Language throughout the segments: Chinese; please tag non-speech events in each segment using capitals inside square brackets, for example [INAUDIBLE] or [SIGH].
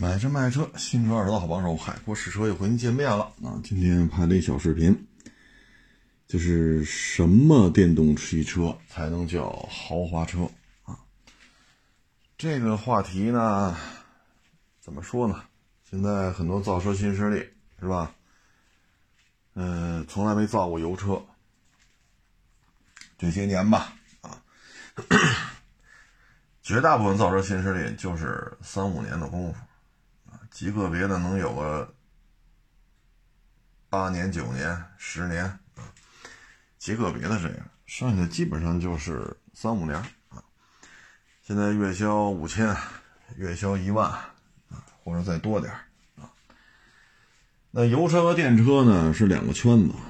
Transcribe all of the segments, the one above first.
买车卖车，新车二手的好帮手，海阔试车又和您见面了啊！今天拍了一小视频，就是什么电动汽车才能叫豪华车啊？这个话题呢，怎么说呢？现在很多造车新势力是吧？嗯，从来没造过油车，这些年吧，啊，[COUGHS] 绝大部分造车新势力就是三五年的功夫。极个别的能有个八年、九年、十年啊，极个别的这样，剩下的基本上就是三五年啊。现在月销五千，月销一万啊，或者再多点啊。那油车和电车呢是两个圈子啊。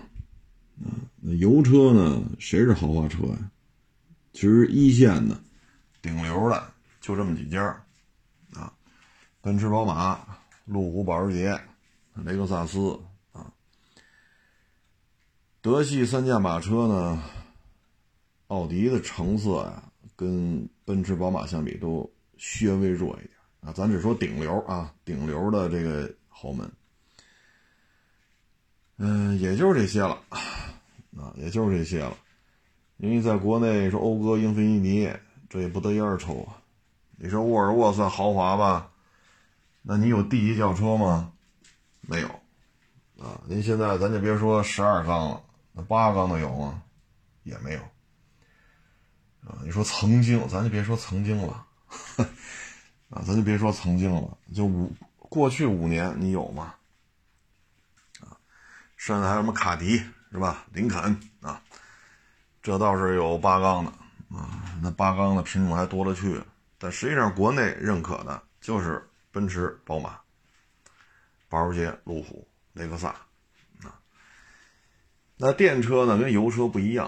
那油车呢，谁是豪华车呀？其实一线的、顶流的就这么几家。奔驰、宝马、路虎、保时捷、雷克萨斯啊，德系三驾马车呢，奥迪的成色呀，跟奔驰、宝马相比都略微弱一点啊。咱只说顶流啊，顶流的这个豪门，嗯，也就是这些了啊，也就是这些了。因为在国内说讴歌、英菲尼迪，这也不得一而抽啊。你说沃尔沃算豪华吧？那你有 D 级轿车吗？没有，啊，您现在咱就别说十二缸了，那八缸的有吗？也没有，啊，你说曾经，咱就别说曾经了，[LAUGHS] 啊，咱就别说曾经了，就五过去五年你有吗？啊，剩下还有什么卡迪是吧？林肯啊，这倒是有八缸的啊，那八缸的品种还多了去，但实际上国内认可的就是。奔驰、宝马、保时捷、路虎、雷克萨，啊，那电车呢？跟油车不一样，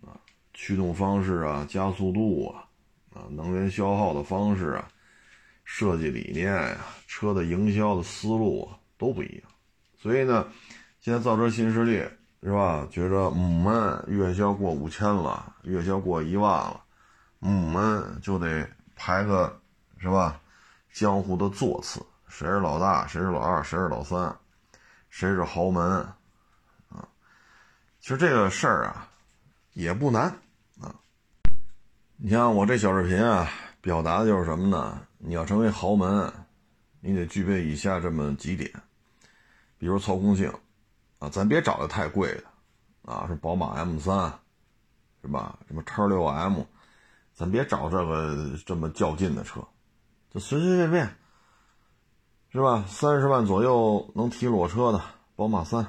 啊，驱动方式啊，加速度啊，啊，能源消耗的方式啊，设计理念呀，车的营销的思路啊，都不一样。所以呢，现在造车新势力是吧？觉着我们月销过五千了，月销过一万了，我们就得排个，是吧？江湖的座次，谁是老大，谁是老二，谁是老三，谁是豪门，啊，其实这个事儿啊，也不难啊。你像我这小视频啊，表达的就是什么呢？你要成为豪门，你得具备以下这么几点，比如操控性，啊，咱别找的太贵的，啊，是宝马 M 三，是吧？什么叉六 M，咱别找这个这么较劲的车。就随随便便，是吧？三十万左右能提裸车的宝马三，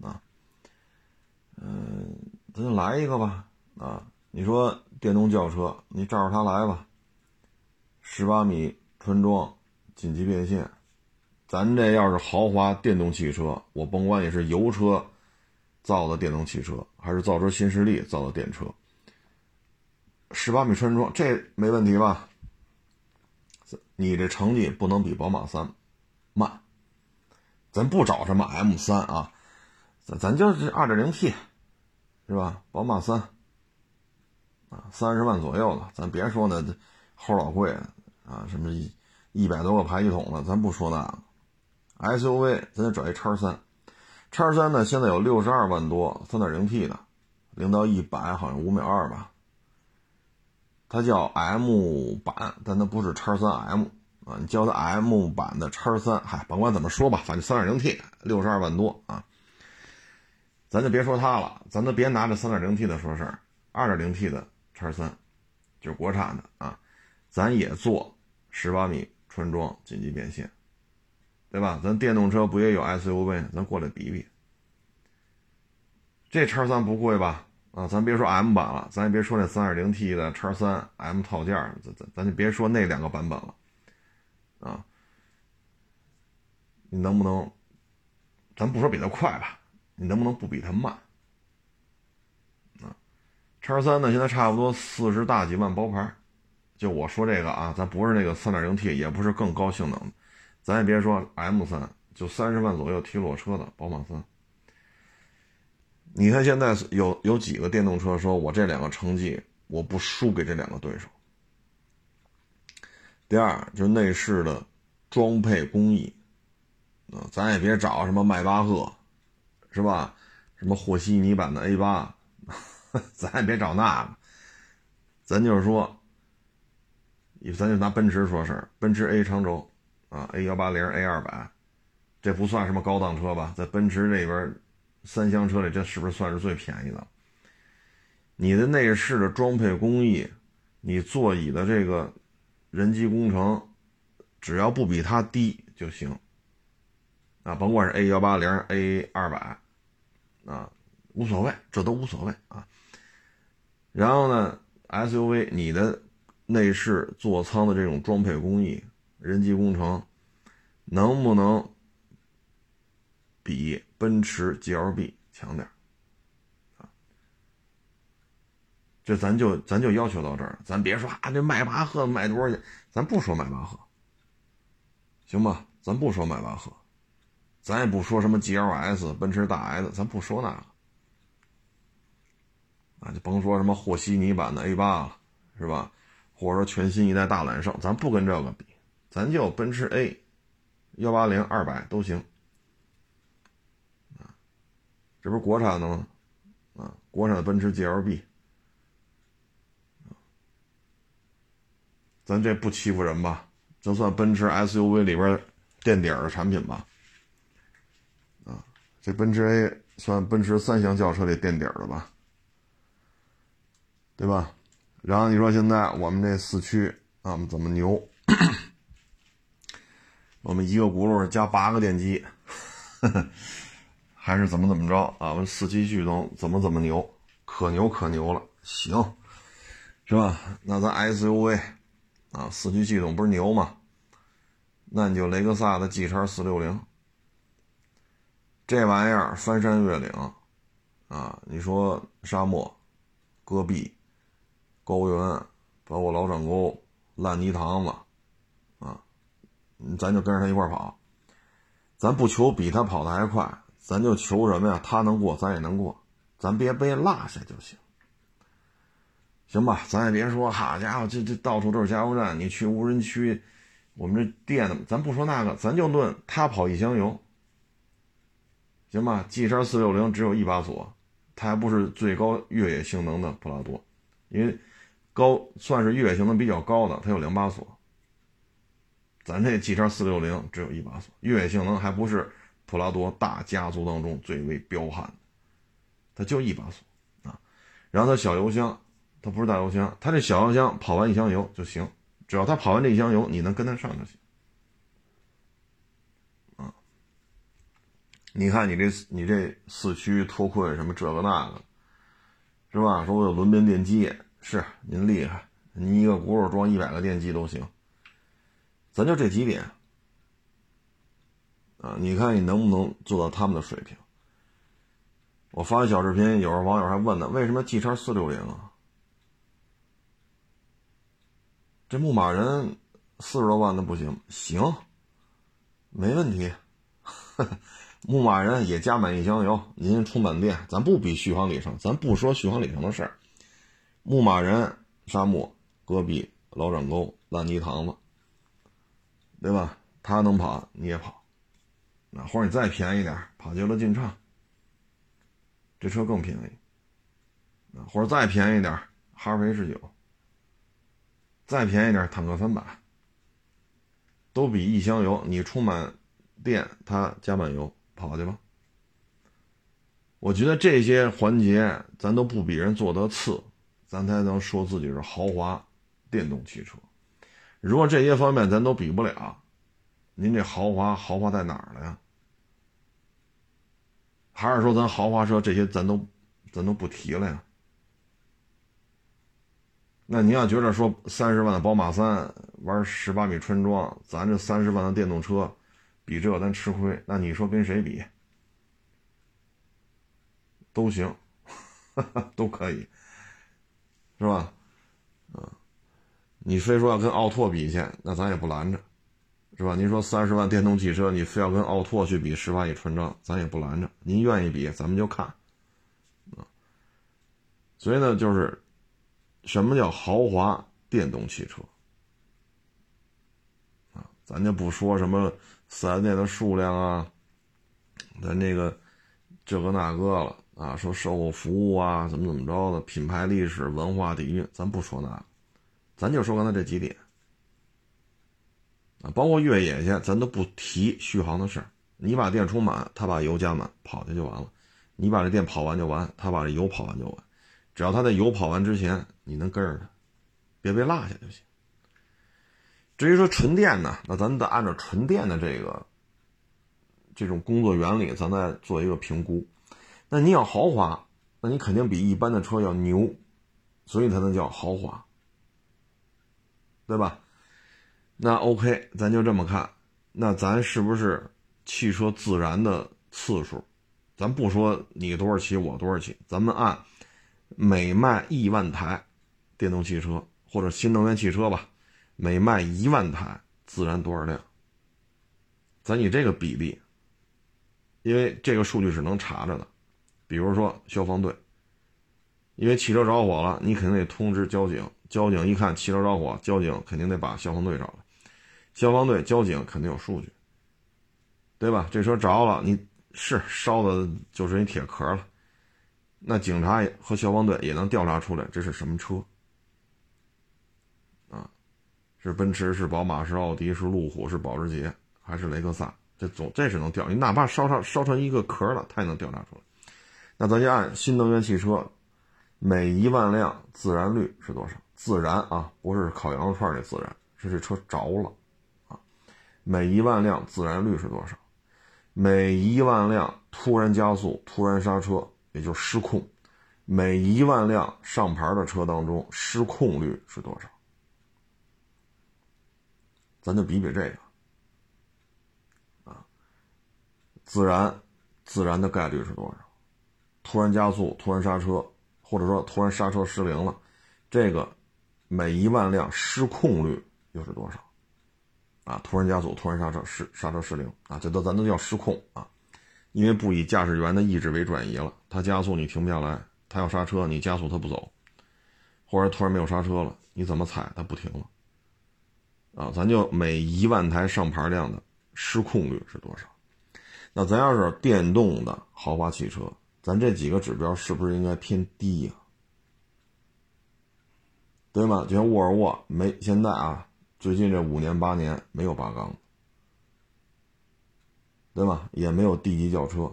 啊，嗯，咱就来一个吧，啊，你说电动轿车，你照着它来吧，十八米穿装，紧急变线，咱这要是豪华电动汽车，我甭管你是油车造的电动汽车，还是造车新势力造的电车，十八米穿装，这没问题吧？你这成绩不能比宝马三慢，咱不找什么 M 三啊，咱咱就是二点零 T，是吧？宝马三啊，三十万左右的，咱别说那齁老贵啊，什么一一百多个排气筒的，咱不说那个 SUV，咱得找一叉三，叉三呢现在有六十二万多，三点零 T 的，零到一百好像五秒二吧。它叫 M 版，但它不是叉三 M 啊！你叫它 M 版的叉三，嗨，甭管怎么说吧，反正三点零 T，六十二万多啊。咱就别说它了，咱都别拿着三点零 T 的说事儿，二点零 T 的叉三，就是国产的啊，咱也做十八米穿装紧急变线，对吧？咱电动车不也有 SUV？咱过来比比，这叉三不贵吧？啊，咱别说 M 版了，咱也别说那 3.0T 的叉三 M 套件咱咱咱就别说那两个版本了，啊，你能不能，咱不说比它快吧，你能不能不比它慢？啊，叉三呢，现在差不多四十大几万包牌，就我说这个啊，咱不是那个 3.0T，也不是更高性能，咱也别说 M 三，就三十万左右提裸车的宝马三。你看现在有有几个电动车说，我这两个成绩我不输给这两个对手。第二就内饰的装配工艺，啊，咱也别找什么迈巴赫，是吧？什么和稀泥版的 A 八，[LAUGHS] 咱也别找那个，咱就是说，咱就拿奔驰说事儿，奔驰 A 长轴，啊，A 幺八零、A 二百，这不算什么高档车吧？在奔驰这边，三厢车里，这是不是算是最便宜的？你的内饰的装配工艺，你座椅的这个人机工程，只要不比它低就行。啊，甭管是 A 幺八零、A 二百，啊，无所谓，这都无所谓啊。然后呢，SUV 你的内饰座舱的这种装配工艺、人机工程，能不能比奔驰 GLB 强点啊？这咱就咱就要求到这儿，咱别说啊，这迈巴赫卖多少钱？咱不说迈巴赫，行吧？咱不说迈巴赫，咱也不说什么 GLS、奔驰大 S，咱不说那个，啊，就甭说什么和稀泥版的 A 八了，是吧？或者说全新一代大揽胜，咱不跟这个比，咱就奔驰 A、幺八零、二百都行，这不是国产的吗？啊，国产的奔驰 GLB。咱这不欺负人吧？这算奔驰 SUV 里边垫底的产品吧？啊，这奔驰 A 算奔驰三厢轿车里垫底的吧？对吧？然后你说现在我们这四驱啊，我们怎么牛？[COUGHS] 我们一个轱辘加八个电机，还是怎么怎么着啊？我四驱系统怎么怎么牛？可牛可牛了，行，是吧？那咱 SUV。啊，四驱系统不是牛吗？那你就雷克萨的 G 叉四六零，这玩意儿翻山越岭，啊，你说沙漠、戈壁、高原，包括老掌沟、烂泥塘子，啊，咱就跟着他一块跑，咱不求比他跑的还快，咱就求什么呀？他能过，咱也能过，咱别被落下就行。行吧，咱也别说，好家伙，这这到处都是加油站。你去无人区，我们这店，咱不说那个，咱就论他跑一箱油，行吧？G 叉四六零只有一把锁，它还不是最高越野性能的普拉多，因为高算是越野性能比较高的，它有两把锁。咱这 G 叉四六零只有一把锁，越野性能还不是普拉多大家族当中最为彪悍的，它就一把锁啊。然后它小油箱。它不是大油箱，它这小油箱跑完一箱油就行，只要它跑完这一箱油，你能跟得上就行。啊，你看你这你这四驱脱困什么这个那个，是吧？说我有轮边电机，是您厉害，您一个轱辘装一百个电机都行。咱就这几点，啊，你看你能不能做到他们的水平？我发小视频，有时候网友还问呢，为什么 G 叉四六零啊？这牧马人四十多万的不行，行，没问题。[LAUGHS] 牧马人也加满一箱油，您充满电，咱不比续航里程，咱不说续航里程的事儿。牧马人沙漠、戈壁、老掌沟、烂泥塘子，对吧？他能跑，你也跑。啊或者你再便宜点，跑极乐劲畅，这车更便宜。啊或者再便宜点，哈弗 H 九。再便宜点，坦克三百，都比一箱油，你充满电，它加满油跑去吧。我觉得这些环节咱都不比人做得次，咱才能说自己是豪华电动汽车。如果这些方面咱都比不了，您这豪华豪华在哪儿了呀？还是说咱豪华车这些咱都咱都不提了呀？那你要觉得说三十万的宝马三玩十八米春装，咱这三十万的电动车比这咱吃亏，那你说跟谁比？都行，[LAUGHS] 都可以，是吧？嗯，你非说要跟奥拓比去，那咱也不拦着，是吧？您说三十万电动汽车，你非要跟奥拓去比十八米穿装，咱也不拦着。您愿意比，咱们就看，啊。所以呢，就是。什么叫豪华电动汽车？啊，咱就不说什么四 S 店的数量啊，咱这个这个那个了啊，说售后服务啊，怎么怎么着的，品牌历史、文化底蕴，咱不说那，咱就说刚才这几点啊，包括越野去，咱都不提续航的事儿你把电充满，他把油加满，跑去就完了。你把这电跑完就完，他把这油跑完就完。只要他在油跑完之前，你能跟着他，别被落下就行。至于说纯电呢，那咱得按照纯电的这个这种工作原理，咱再做一个评估。那你要豪华，那你肯定比一般的车要牛，所以才能叫豪华，对吧？那 OK，咱就这么看。那咱是不是汽车自燃的次数？咱不说你多少起，我多少起，咱们按每卖一万台电动汽车或者新能源汽车吧。每卖一万台，自燃多少辆？咱以这个比例，因为这个数据是能查着的。比如说消防队，因为汽车着火了，你肯定得通知交警。交警一看汽车着火，交警肯定得把消防队找来。消防队、交警肯定有数据，对吧？这车着了，你是烧的就是一铁壳了，那警察和消防队也能调查出来这是什么车啊。是奔驰，是宝马，是奥迪，是路虎，是保时捷，还是雷克萨？这总这是能调，你哪怕烧成烧成一个壳了，它也能调查出来。那咱就按新能源汽车，每一万辆自燃率是多少？自燃啊，不是烤羊肉串那自燃，是这车着了。每一万辆自燃率是多少？每一万辆突然加速、突然刹车，也就失控。每一万辆上牌的车当中，失控率是多少？咱就比比这个，啊，自燃，自燃的概率是多少？突然加速、突然刹车，或者说突然刹车失灵了，这个每一万辆失控率又是多少？啊，突然加速、突然刹车失刹车失灵啊，这都咱都叫失控啊，因为不以驾驶员的意志为转移了，他加速你停不下来，他要刹车你加速他不走，或者突然没有刹车了，你怎么踩他不停了？啊，咱就每一万台上牌量的失控率是多少？那咱要是电动的豪华汽车，咱这几个指标是不是应该偏低呀？对吗？就像沃尔沃没现在啊，最近这五年八年没有八缸，对吧？也没有 D 级轿车，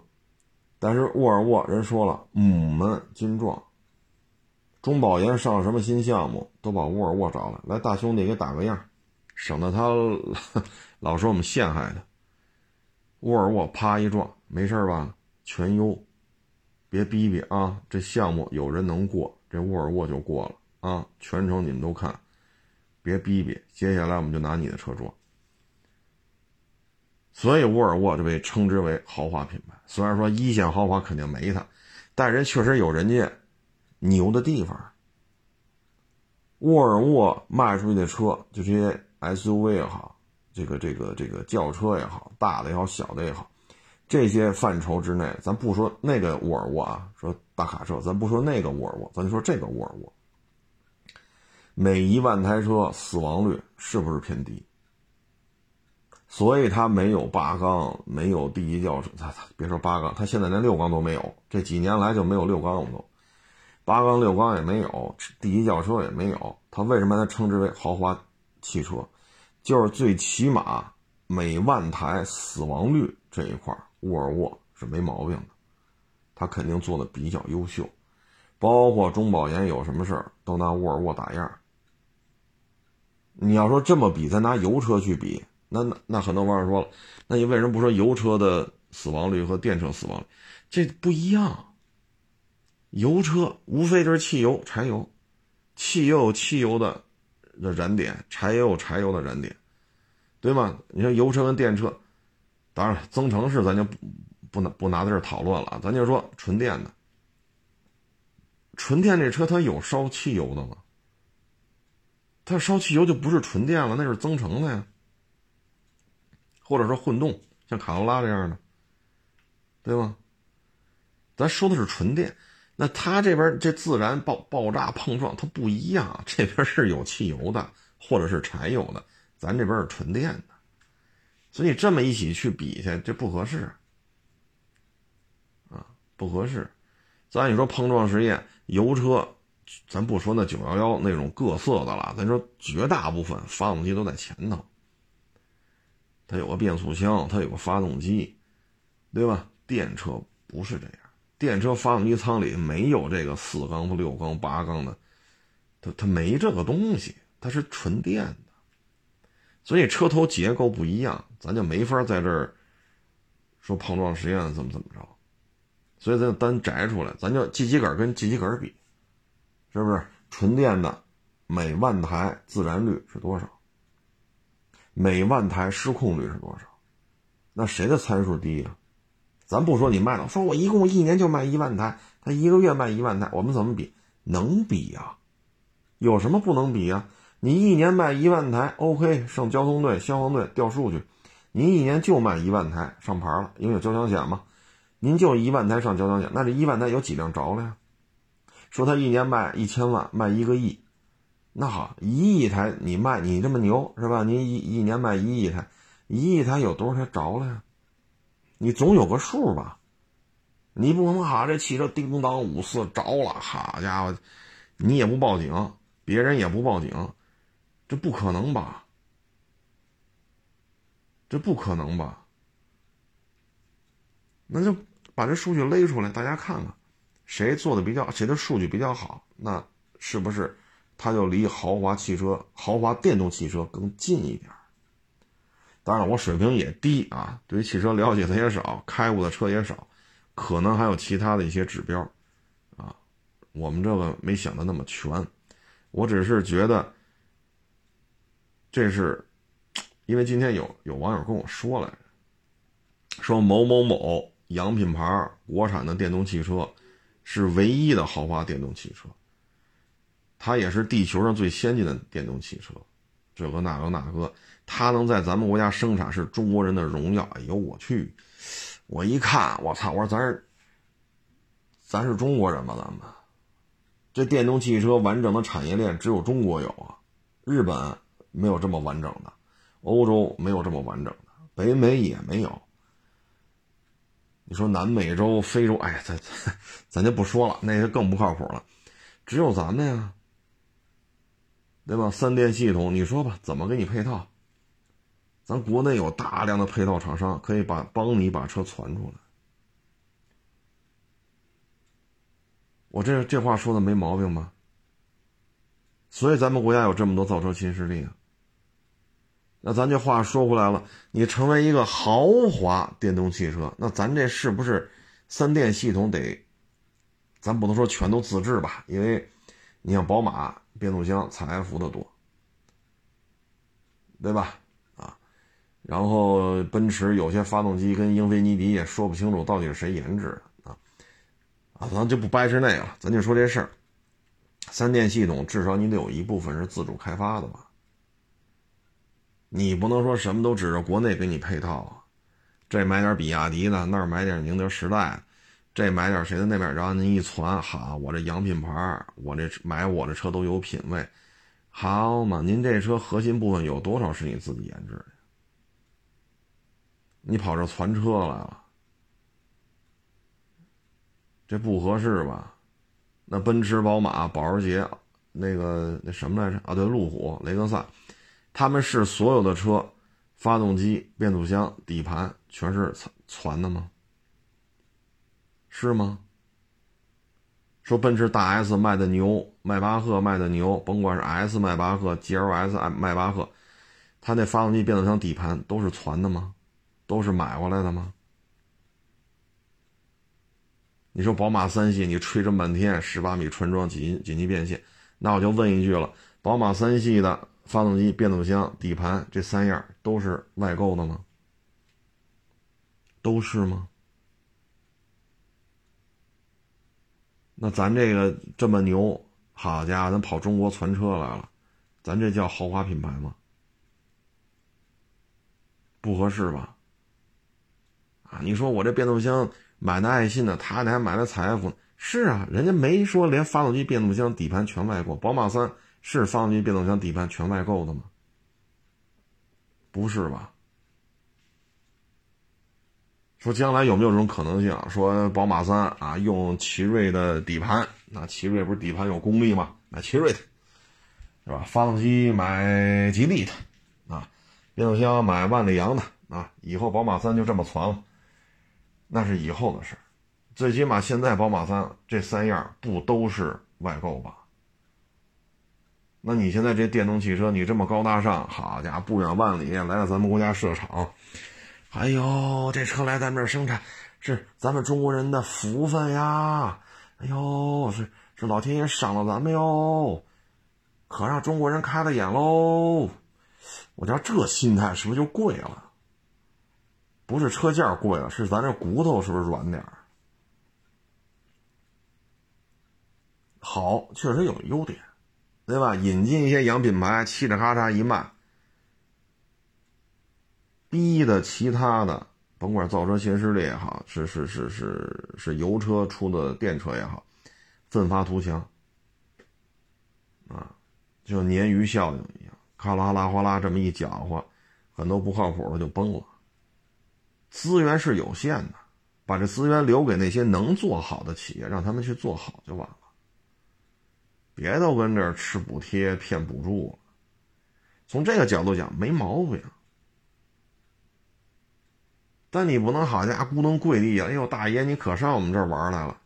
但是沃尔沃人说了，母们金壮，中保研上什么新项目，都把沃尔沃找来，来大兄弟给打个样。省得他 [LAUGHS] 老说我们陷害他。沃尔沃啪一撞，没事吧？全优，别逼逼啊！这项目有人能过，这沃尔沃就过了啊！全程你们都看，别逼逼。接下来我们就拿你的车撞。所以沃尔沃就被称之为豪华品牌。虽然说一线豪华肯定没它，但人确实有人家牛的地方。沃尔沃卖出去的车就这些。SUV 也好，这个这个这个轿车也好，大的也好，小的也好，这些范畴之内，咱不说那个沃尔沃啊，说大卡车，咱不说那个沃尔沃，咱就说这个沃尔沃，每一万台车死亡率是不是偏低？所以它没有八缸，没有第一轿车，它它别说八缸，它现在连六缸都没有，这几年来就没有六缸都，八缸六缸也没有，第一轿车也没有，它为什么它称之为豪华？汽车，就是最起码每万台死亡率这一块，沃尔沃是没毛病的，他肯定做的比较优秀，包括中保研有什么事儿都拿沃尔沃打样。你要说这么比，咱拿油车去比，那那那很多网友说了，那你为什么不说油车的死亡率和电车死亡率？这不一样，油车无非就是汽油、柴油，汽油有汽油的。的燃点，柴油有柴油的燃点，对吗？你说油车跟电车，当然增程式咱就不不拿不拿在这讨论了，咱就说纯电的，纯电这车它有烧汽油的吗？它烧汽油就不是纯电了，那是增程的呀，或者说混动，像卡罗拉这样的，对吗？咱说的是纯电。那它这边这自然爆爆炸碰撞，它不一样。这边是有汽油的，或者是柴油的，咱这边是纯电的。所以这么一起去比去，这不合适啊，不合适。咱你说碰撞实验，油车，咱不说那九幺幺那种各色的了，咱说绝大部分发动机都在前头，它有个变速箱，它有个发动机，对吧？电车不是这样，电车发动机舱里没有这个四缸、六缸、八缸的，它它没这个东西，它是纯电的，所以车头结构不一样，咱就没法在这儿说碰撞实验怎么怎么着。所以咱就单摘出来，咱就进气杆跟进气杆比，是不是纯电的每万台自燃率是多少？每万台失控率是多少？那谁的参数低呀？咱不说你卖了，说我一共一年就卖一万台，他一个月卖一万台，我们怎么比？能比呀？有什么不能比呀？你一年卖一万台，OK，上交通队、消防队调数据，你一年就卖一万台上牌了，因为有交强险嘛。您就一万台上交强险，那这一万台有几辆着了呀？说他一年卖一千万，卖一个亿，那好，一亿台你卖你这么牛是吧？您一一年卖一亿台，一亿台有多少台着了呀？你总有个数吧？你不能哈这汽车叮咚当五四着了，好家伙，你也不报警，别人也不报警，这不可能吧？这不可能吧？那就把这数据勒出来，大家看看，谁做的比较，谁的数据比较好，那是不是他就离豪华汽车、豪华电动汽车更近一点？当然，我水平也低啊，对于汽车了解的也少，开过的车也少，可能还有其他的一些指标，啊，我们这个没想的那么全，我只是觉得，这是因为今天有有网友跟我说来着，说某某某。洋品牌国产的电动汽车，是唯一的豪华电动汽车。它也是地球上最先进的电动汽车，这个那个那个，它能在咱们国家生产是中国人的荣耀。哎呦我去！我一看，我操！我说咱是，咱是中国人吗？咱们这电动汽车完整的产业链只有中国有啊，日本没有这么完整的，欧洲没有这么完整的，北美也没有。你说南美洲、非洲，哎，咱咱就不说了，那些更不靠谱了。只有咱们呀，对吧？三电系统，你说吧，怎么给你配套？咱国内有大量的配套厂商，可以把帮你把车传出来。我这这话说的没毛病吧？所以咱们国家有这么多造车新势力啊。那咱这话说回来了，你成为一个豪华电动汽车，那咱这是不是三电系统得？咱不能说全都自制吧，因为你像宝马变速箱采埃孚的多，对吧？啊，然后奔驰有些发动机跟英菲尼迪也说不清楚到底是谁研制的啊啊，咱就不掰扯那个了，咱就说这事儿，三电系统至少你得有一部分是自主开发的吧？你不能说什么都指着国内给你配套啊，这买点比亚迪的，那儿买点宁德时代，这买点谁的那边，然后您一传，好，我这洋品牌，我这买我这车都有品位，好嘛？您这车核心部分有多少是你自己研制的？你跑这传车来了，这不合适吧？那奔驰、宝马、保时捷，那个那什么来着？啊，对，路虎、雷克萨。他们是所有的车，发动机、变速箱、底盘全是传的吗？是吗？说奔驰大 S 卖的牛，迈巴赫卖的牛，甭管是 S 迈巴赫、GLS 迈巴赫，它那发动机、变速箱、底盘都是传的吗？都是买过来的吗？你说宝马三系，你吹这么半天，十八米纯装紧紧急变线，那我就问一句了，宝马三系的。发动机、变速箱、底盘这三样都是外购的吗？都是吗？那咱这个这么牛，好家伙，咱跑中国传车来了，咱这叫豪华品牌吗？不合适吧？啊，你说我这变速箱买的爱信的，他那还买的采埃孚，是啊，人家没说连发动机、变速箱、底盘全外购，宝马三。是发动机、变速箱、底盘全外购的吗？不是吧？说将来有没有这种可能性？说宝马三啊，用奇瑞的底盘，那奇瑞不是底盘有功力吗？买奇瑞的，是吧？发动机买吉利的，啊，变速箱买万里扬的，啊，以后宝马三就这么传了，那是以后的事最起码现在宝马三这三样不都是外购吧？那你现在这电动汽车，你这么高大上，好家伙，不远万里来到咱们国家设厂，哎呦，这车来咱们这生产，是咱们中国人的福分呀！哎呦，是是老天爷赏了咱们哟，可让中国人开了眼喽！我觉这心态是不是就贵了？不是车价贵了，是咱这骨头是不是软点儿？好，确实有优点。对吧？引进一些洋品牌，嘁哩喀嚓一卖，逼的其他的，甭管造车新势力也好，是是是是是油车出的电车也好，奋发图强啊，就鲶鱼效应一样，咔啦啦哗啦这么一搅和，很多不靠谱的就崩了。资源是有限的，把这资源留给那些能做好的企业，让他们去做好就完了。别都跟这儿吃补贴骗补助，从这个角度讲没毛病。但你不能好家伙咕咚跪地呀，哎呦大爷你可上我们这儿玩来了？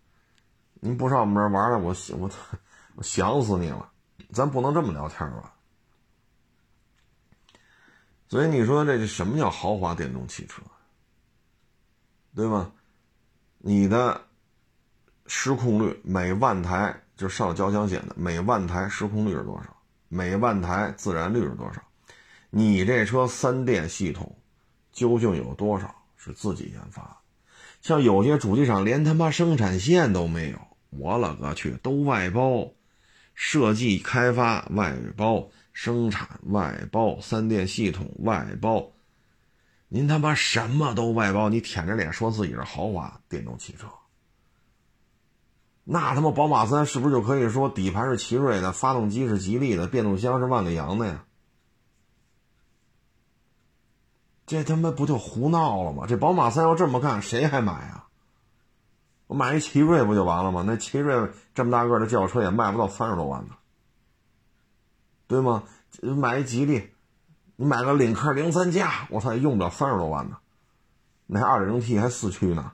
您不上我们这儿玩来，我我我想死你了！咱不能这么聊天吧？所以你说这什么叫豪华电动汽车？对吧？你的失控率每万台。就上交强险的，每万台失控率是多少？每万台自燃率是多少？你这车三电系统究竟有多少是自己研发？像有些主机厂连他妈生产线都没有，我勒个去，都外包，设计开发外包，生产外包，三电系统外包，您他妈什么都外包，你舔着脸说自己是豪华电动汽车？那他妈宝马三是不是就可以说底盘是奇瑞的，发动机是吉利的，变速箱是万里扬的呀？这他妈不就胡闹了吗？这宝马三要这么干，谁还买啊？我买一奇瑞不就完了吗？那奇瑞这么大个的轿车也卖不到三十多万呢，对吗？买一吉利，你买个领克零三加，我操，也用不了三十多万呢，那还二点零 T 还四驱呢。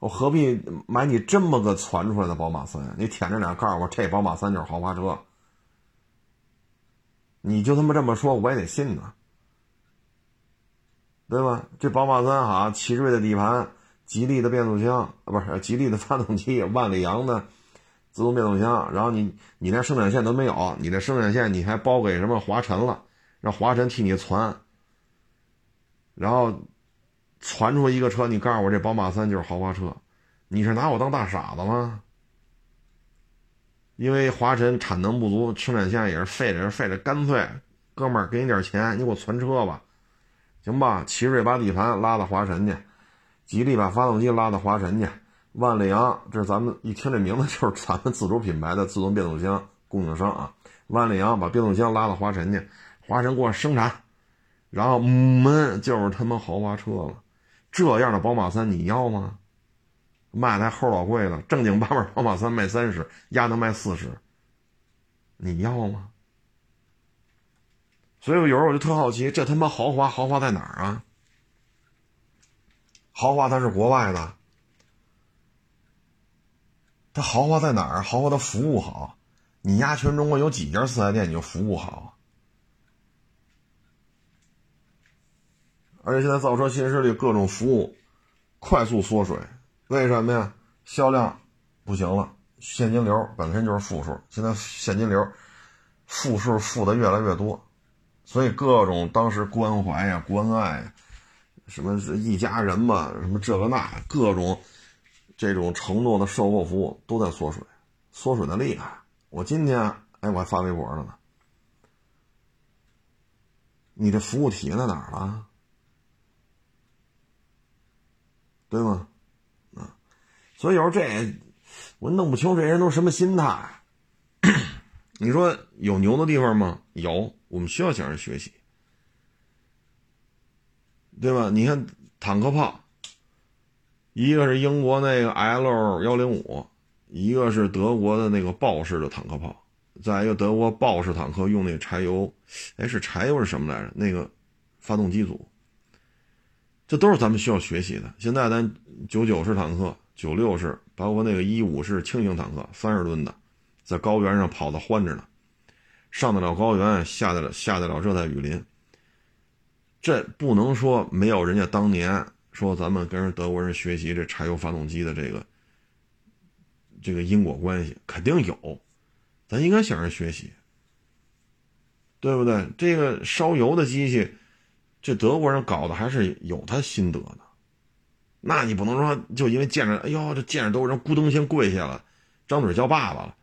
我何必买你这么个传出来的宝马三？你舔着脸告诉我这宝马三就是豪华车，你就他妈这么说，我也得信呢，对吧？这宝马三哈，奇瑞的底盘，吉利的变速箱啊，不是吉利的发动机，万里扬的自动变速箱，然后你你连生产线都没有，你的生产线你还包给什么华晨了，让华晨替你传，然后。传出一个车，你告诉我这宝马三就是豪华车，你是拿我当大傻子吗？因为华晨产能不足，生产线也是废着废着，干脆，哥们儿给你点钱，你给我传车吧，行吧？奇瑞把底盘拉到华晨去，吉利把发动机拉到华晨去，万里扬，这是咱们一听这名字就是咱们自主品牌的自动变速箱供应商啊。万里扬把变速箱拉到华晨去，华晨给我生产，然后门就是他妈豪华车了。这样的宝马三你要吗？卖的还齁老贵的，正经八百宝马三卖三十，压能卖四十，你要吗？所以我有时候我就特好奇，这他妈豪华豪华在哪儿啊？豪华它是国外的，它豪华在哪儿？豪华的服务好，你压全中国有几家四 S 店你就服务好？而且现在造车新势力各种服务快速缩水，为什么呀？销量不行了，现金流本身就是负数，现在现金流负数负的越来越多，所以各种当时关怀呀、关爱呀，什么是一家人嘛，什么这个那，各种这种承诺的售后服务都在缩水，缩水的厉害。我今天哎，我还发微博了呢，你的服务体验在哪儿了？对吗？啊，所以有时候这我弄不清这人都什么心态。[CLEARS THROAT] 你说有牛的地方吗？有，我们需要向人学习，对吧？你看坦克炮，一个是英国那个 L 幺零五，一个是德国的那个豹式的坦克炮，再一个德国豹式坦克用那柴油，哎，是柴油是什么来着？那个发动机组，这都是咱们需要学习的。现在咱九九式坦克、九六式，包括那个一五式轻型坦克，三十吨的，在高原上跑的欢着呢，上得了高原，下得了下得了热带雨林。这不能说没有人家当年说咱们跟人德国人学习这柴油发动机的这个这个因果关系，肯定有，咱应该向人学习，对不对？这个烧油的机器，这德国人搞的还是有他心得的，那你不能说就因为见着，哎呦，这见着都人咕噔先跪下了，张嘴叫爸爸了，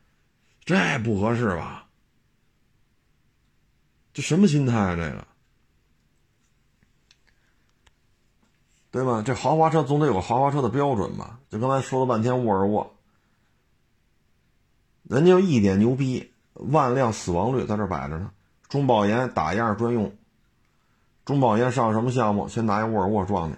这不合适吧？这什么心态啊？这个？对吧？这豪华车总得有个豪华车的标准吧？就刚才说了半天沃尔沃，人家一点牛逼，万辆死亡率在这摆着呢。中保研打样专用，中保研上什么项目？先拿一沃尔沃撞去，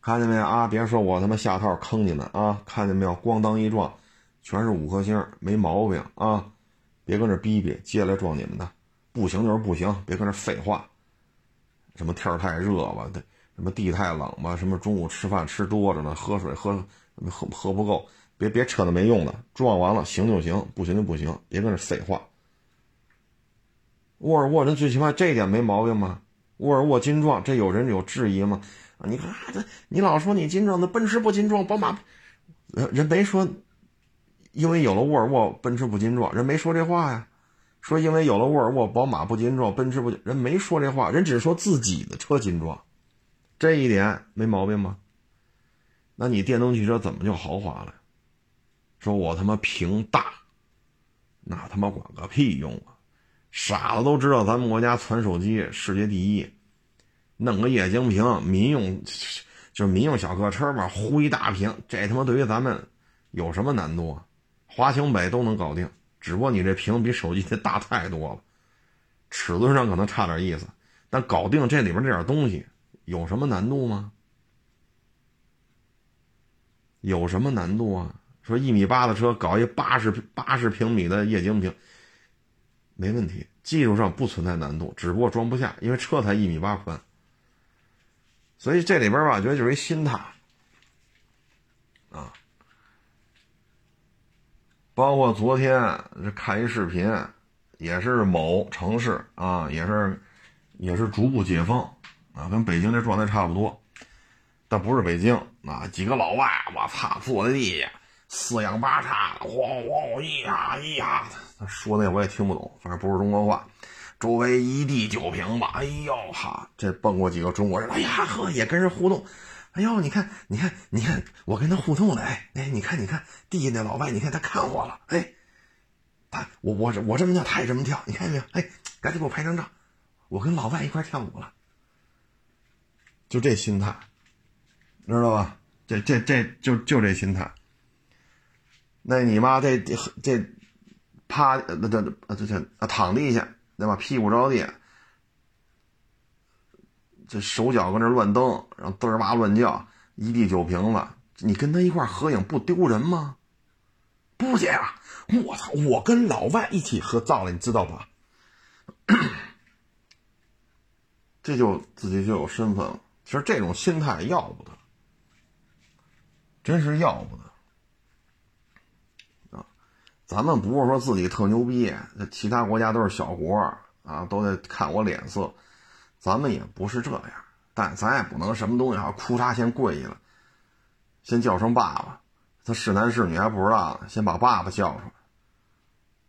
看见没有啊？别说我他妈下套坑你们啊！看见没有？咣当一撞，全是五颗星，没毛病啊！别跟这逼逼，接下来撞你们的，不行就是不行，别跟这废话。什么天太热吧？对。什么地太冷吧？什么中午吃饭吃多着呢？喝水喝喝喝不够，别别扯那没用的。撞完了行就行，不行就不行，别跟这废话。沃尔沃人最起码这一点没毛病吗？沃尔沃金撞，这有人有质疑吗？啊，你看这你老说你金撞，那奔驰不金撞，宝马人没说，因为有了沃尔沃，奔驰不金撞，人没说这话呀。说因为有了沃尔沃，宝马不金撞，奔驰不人没说这话，人只是说自己的车金撞。这一点没毛病吗？那你电动汽车怎么就豪华了？说我他妈屏大，那他妈管个屁用啊！傻子都知道咱们国家传手机世界第一，弄个液晶屏，民用就是民用小客车嘛，呼一大屏，这他妈对于咱们有什么难度啊？华强北都能搞定，只不过你这屏比手机得大太多了，尺寸上可能差点意思，但搞定这里边这点东西。有什么难度吗？有什么难度啊？说一米八的车搞一八十八十平米的液晶屏，没问题，技术上不存在难度，只不过装不下，因为车才一米八宽。所以这里边吧，觉得就是一心态啊。包括昨天这看一视频，也是某城市啊，也是也是逐步解封。啊，跟北京这状态差不多，但不是北京啊！几个老外，我操，坐在地下，四仰八叉，咣咣，咿呀咿呀，说那我也听不懂，反正不是中国话。周围一地酒瓶子，哎呦哈，这蹦过几个中国人，哎呀呵，也跟人互动。哎呦，你看，你看，你看，我跟他互动了，哎哎，你看，你看，地下那老外，你看他看我了，哎，他我我我这么跳，他也这么跳，你看见没有？哎，赶紧给我拍张照，我跟老外一块跳舞了。就这心态，知道吧？这这这就就这心态。那你妈这这趴那这这这躺地下对吧？屁股着地，这手脚跟这乱蹬，然后嘚儿哇乱叫，一地酒瓶子。你跟他一块合影不丢人吗？不姐啊！我操！我跟老外一起合照了，你知道吧？[CLEARS THROAT] 这就自己就有身份了。其实这种心态要不得，真是要不得！咱们不是说自己特牛逼，那其他国家都是小国啊，都得看我脸色。咱们也不是这样，但咱也不能什么东西啊，哭嚓先跪下了，先叫声爸爸。他是男是女还不知道呢，先把爸爸叫出来，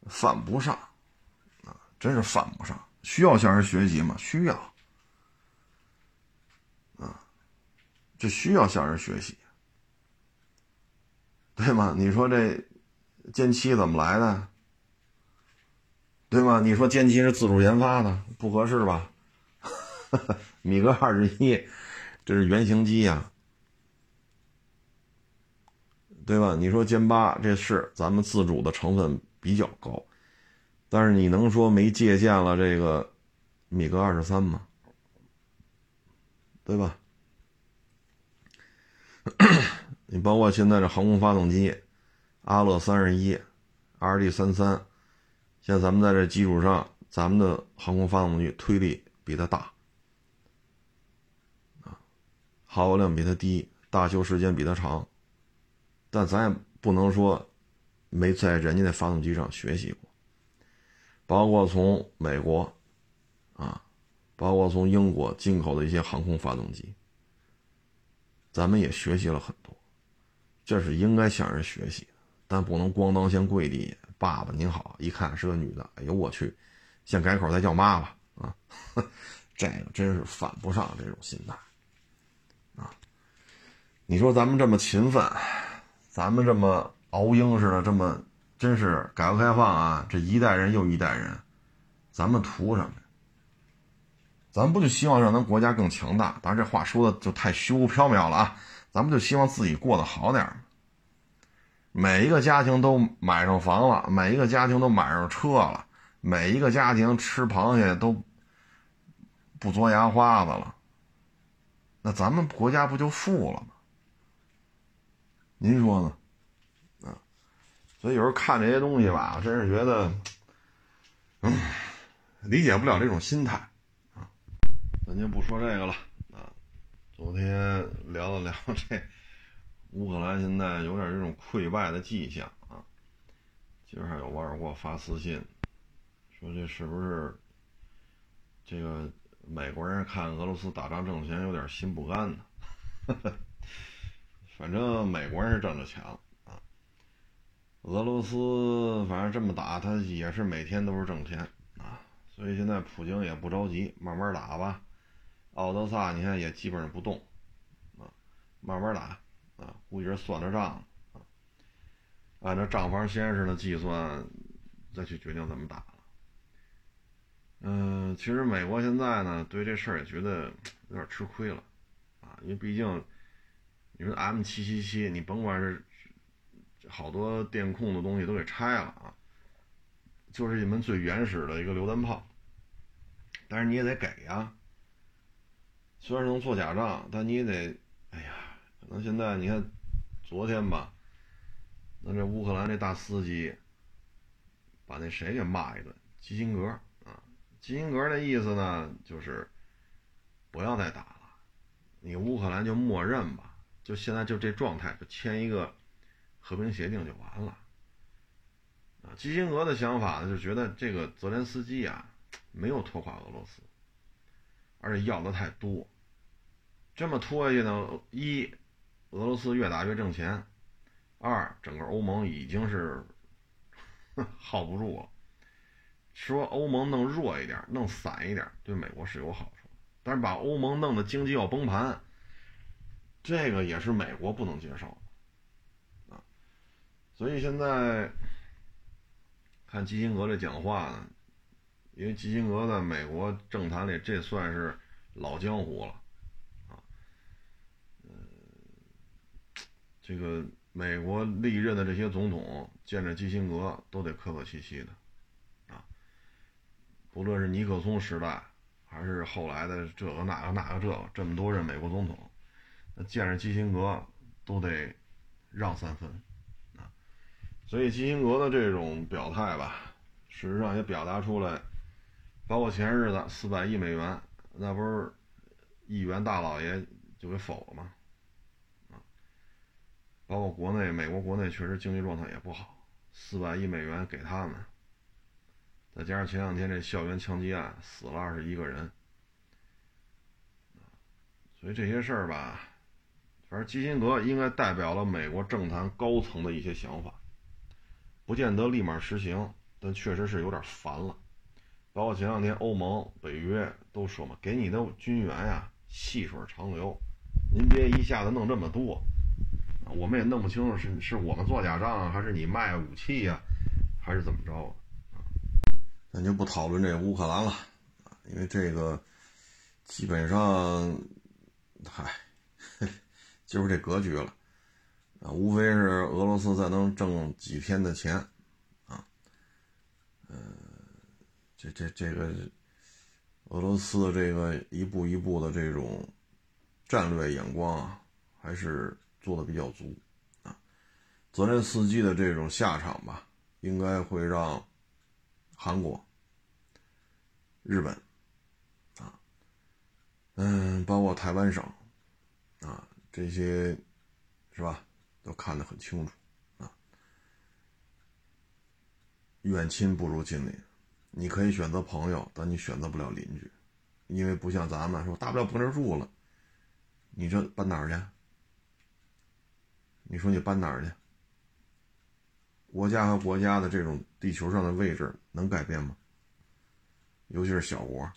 犯不上啊，真是犯不上。需要向人学习吗？需要啊。这需要向人学习，对吗？你说这歼七怎么来的？对吗？你说歼七是自主研发的，不合适吧？[LAUGHS] 米格二十一，这是原型机呀，对吧？你说歼八这是咱们自主的成分比较高，但是你能说没借鉴了这个米格二十三吗？对吧？[COUGHS] 你包括现在这航空发动机，阿乐三十一，RD 三三，现在咱们在这基础上，咱们的航空发动机推力比它大，啊，耗油量比它低，大修时间比它长，但咱也不能说没在人家的发动机上学习过，包括从美国，啊，包括从英国进口的一些航空发动机。咱们也学习了很多，这是应该向人学习的，但不能咣当先跪地。爸爸您好，一看是个女的，哎呦我去，先改口再叫妈吧啊！[LAUGHS] 这个真是犯不上这种心态啊！你说咱们这么勤奋，咱们这么熬鹰似的，这么真是改革开放啊，这一代人又一代人，咱们图什么？咱不就希望让咱国家更强大？当然，这话说的就太虚无缥缈了啊！咱们就希望自己过得好点每一个家庭都买上房了，每一个家庭都买上车了，每一个家庭吃螃蟹都不嘬牙花子了，那咱们国家不就富了吗？您说呢？啊，所以有时候看这些东西吧，真是觉得，嗯，理解不了这种心态啊。咱就不说这个了啊！昨天聊了聊这乌克兰，现在有点这种溃败的迹象啊。今儿还有网友给我发私信，说这是不是这个美国人看俄罗斯打仗挣钱有点心不甘呢？[LAUGHS] 反正美国人是挣着钱了啊，俄罗斯反正这么打，他也是每天都是挣钱啊。所以现在普京也不着急，慢慢打吧。奥德萨，你看也基本上不动，啊，慢慢打，估计是算着账，啊，按照账房先生的计算，再去决定怎么打了。嗯，其实美国现在呢，对这事儿也觉得有点吃亏了，啊，因为毕竟，你说 M 七七七，你甭管是好多电控的东西都给拆了啊，就是一门最原始的一个榴弹炮，但是你也得给呀。虽然能做假账，但你也得，可能现在你看，昨天吧，那这乌克兰这大司机，把那谁给骂一顿，基辛格啊，基辛格的意思呢，就是不要再打了，你乌克兰就默认吧，就现在就这状态，就签一个和平协定就完了。啊，基辛格的想法呢，就觉得这个泽连斯基啊，没有拖垮俄罗斯，而且要的太多。这么拖下去呢？一，俄罗斯越打越挣钱；二，整个欧盟已经是 [LAUGHS] 耗不住了。说欧盟弄弱一点、弄散一点，对美国是有好处，但是把欧盟弄得经济要崩盘，这个也是美国不能接受的啊。所以现在看基辛格这讲话呢，因为基辛格在美国政坛里，这算是老江湖了。这个美国历任的这些总统见着基辛格都得客客气气的，啊，不论是尼克松时代，还是后来的这个那个那个这个，这么多任美国总统，那见着基辛格都得让三分，啊，所以基辛格的这种表态吧，事实上也表达出来，包括前日子四百亿美元，那不是议员大老爷就给否了吗？包括国内，美国国内确实经济状态也不好，四百亿美元给他们，再加上前两天这校园枪击案死了二十一个人，所以这些事儿吧，反正基辛格应该代表了美国政坛高层的一些想法，不见得立马实行，但确实是有点烦了。包括前两天欧盟、北约都说嘛，给你的军援呀，细水长流，您别一下子弄这么多。我们也弄不清楚是是我们做假账，还是你卖武器呀，还是怎么着啊？咱就不讨论这乌克兰了，因为这个基本上，嗨，[LAUGHS] 就是这格局了啊，无非是俄罗斯再能挣几天的钱啊，呃，这这这个俄罗斯的这个一步一步的这种战略眼光啊，还是。做的比较足啊。泽连斯基的这种下场吧，应该会让韩国、日本啊，嗯，包括台湾省啊这些是吧，都看得很清楚啊。远亲不如近邻，你可以选择朋友，但你选择不了邻居，因为不像咱们说大不了不那住了。你这搬哪儿去？你说你搬哪儿去？国家和国家的这种地球上的位置能改变吗？尤其是小国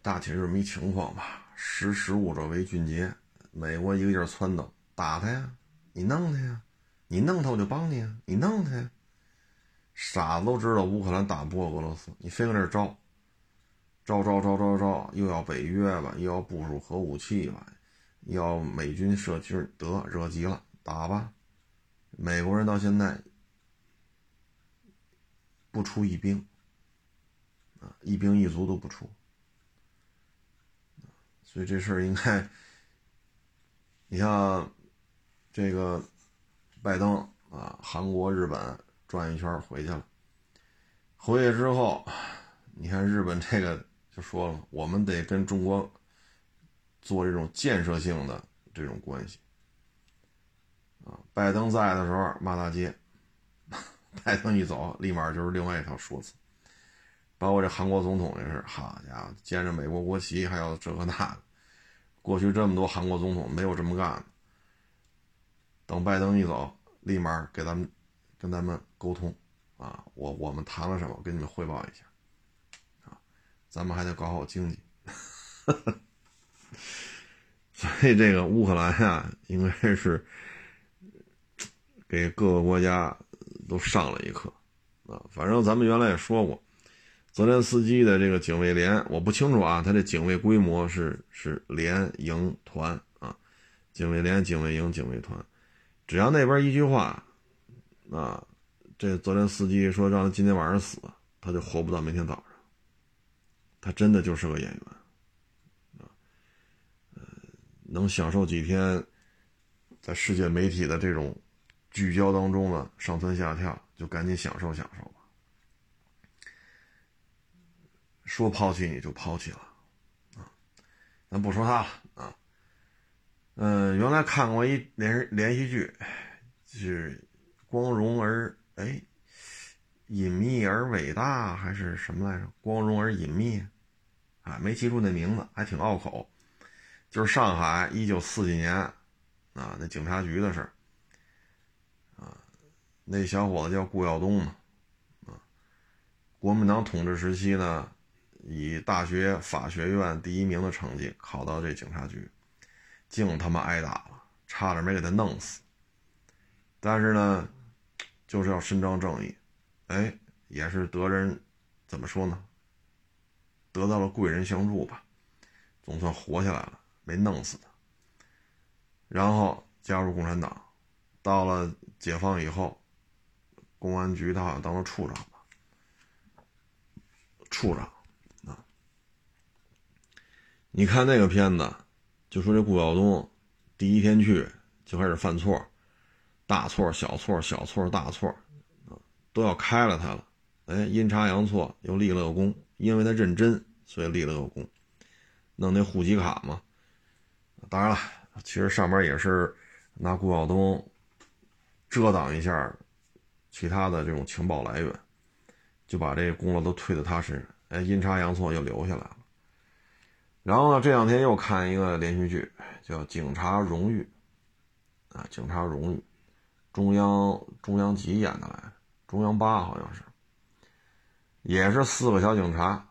大体是这么一情况吧。识时务者为俊杰。美国一个劲儿撺掇，打他呀！你弄他呀！你弄他我就帮你啊！你弄他呀！傻子都知道乌克兰打不过俄罗斯，你非搁那招。招招招招招，又要北约吧，又要部署核武器吧，要美军设军，得惹急了，打吧。美国人到现在不出一兵，啊，一兵一卒都不出，所以这事儿应该，你像这个拜登啊，韩国、日本转一圈回去了，回去之后，你看日本这个。就说了，我们得跟中国做这种建设性的这种关系啊。拜登在的时候骂大街，[LAUGHS] 拜登一走，立马就是另外一套说辞。包括这韩国总统也是，好家伙，见着美国国旗还要这个那个。过去这么多韩国总统没有这么干的。等拜登一走，立马给咱们跟咱们沟通啊，我我们谈了什么，跟你们汇报一下。咱们还得搞好经济，[LAUGHS] [LAUGHS] 所以这个乌克兰呀，应该是给各个国家都上了一课啊。反正咱们原来也说过，泽连斯基的这个警卫连，我不清楚啊，他这警卫规模是是连、营、团啊，警卫连、警卫营、警卫团，只要那边一句话啊，这泽连斯基说让他今天晚上死，他就活不到明天早上。他真的就是个演员，能享受几天在世界媒体的这种聚焦当中的上蹿下跳，就赶紧享受享受吧。说抛弃你就抛弃了，啊，咱不说他了啊。嗯，原来看过一连连续剧，是光荣而哎，隐秘而伟大还是什么来着？光荣而隐秘。啊，没记住那名字，还挺拗口。就是上海一九四几年，啊，那警察局的事儿，啊，那小伙子叫顾耀东嘛，啊，国民党统治时期呢，以大学法学院第一名的成绩考到这警察局，净他妈挨打了，差点没给他弄死。但是呢，就是要伸张正义，哎，也是得人，怎么说呢？得到了贵人相助吧，总算活下来了，没弄死他。然后加入共产党，到了解放以后，公安局他好像当了处长吧，处长啊。你看那个片子，就说这顾晓东第一天去就开始犯错，大错小错小错大错，都要开了他了。哎，阴差阳错又立了个功。因为他认真，所以立了个功，弄那户籍卡嘛。当然了，其实上面也是拿顾晓东遮挡一下其他的这种情报来源，就把这功劳都推到他身上。哎，阴差阳错又留下来了。然后呢，这两天又看一个连续剧，叫《警察荣誉》啊，《警察荣誉》，中央中央几演的来？中央八好像是。也是四个小警察，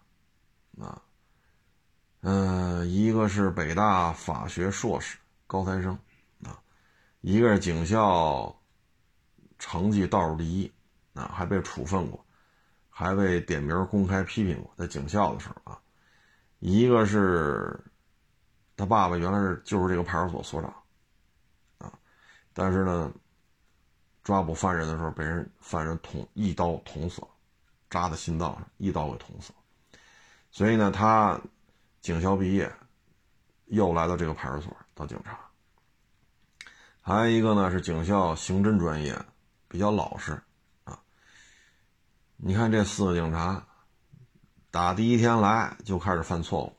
啊，嗯，一个是北大法学硕士高材生，啊，一个是警校成绩倒数第一，啊，还被处分过，还被点名公开批评过，在警校的时候啊，一个是他爸爸原来是就是这个派出所所长，啊，但是呢，抓捕犯人的时候被人犯人捅一刀捅死了。扎在心脏上，一刀给捅死了。所以呢，他警校毕业，又来到这个派出所当警察。还有一个呢是警校刑侦专业，比较老实啊。你看这四个警察，打第一天来就开始犯错误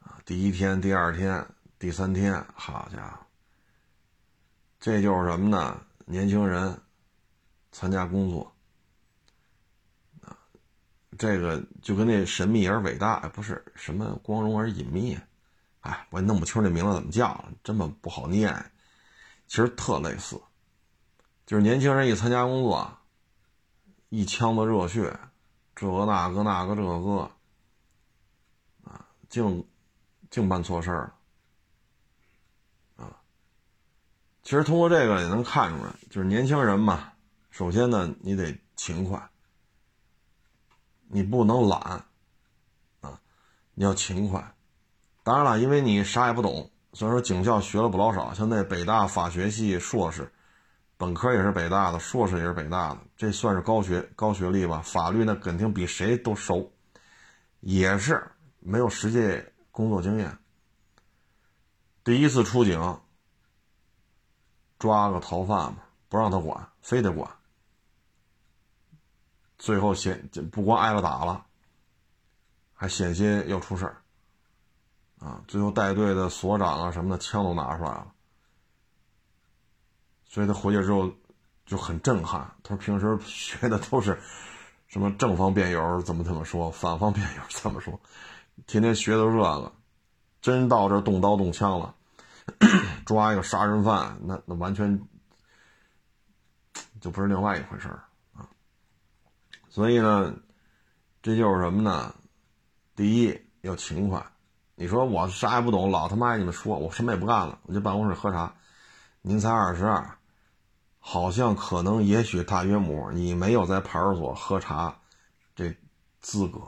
啊！第一天、第二天、第三天，好家伙，这就是什么呢？年轻人参加工作，这个就跟那神秘而伟大，不是什么光荣而隐秘。哎，我也弄不清这名字怎么叫，这么不好念。其实特类似，就是年轻人一参加工作，一腔子热血，这个那个那个这个，啊，净净办错事儿了，啊。其实通过这个也能看出来，就是年轻人嘛，首先呢，你得勤快，你不能懒，啊，你要勤快。当然了，因为你啥也不懂，所以说警校学了不老少。像那北大法学系硕士，本科也是北大的，硕士也是北大的，这算是高学高学历吧？法律那肯定比谁都熟，也是没有实际工作经验。第一次出警，抓个逃犯嘛，不让他管，非得管。最后险不光挨了打了，还险些要出事儿。啊，最后带队的所长啊什么的枪都拿出来了，所以他回去之后就很震撼。他说平时学的都是什么正方辩友怎么怎么说，反方辩友怎么说，天天学的这个，真到这动刀动枪了，抓一个杀人犯，那那完全就不是另外一回事儿。所以呢，这就是什么呢？第一要勤快。你说我啥也不懂，老他妈你们说，我什么也不干了，我就办公室喝茶。您才二十二，好像可能也许大约母，你没有在派出所喝茶这资格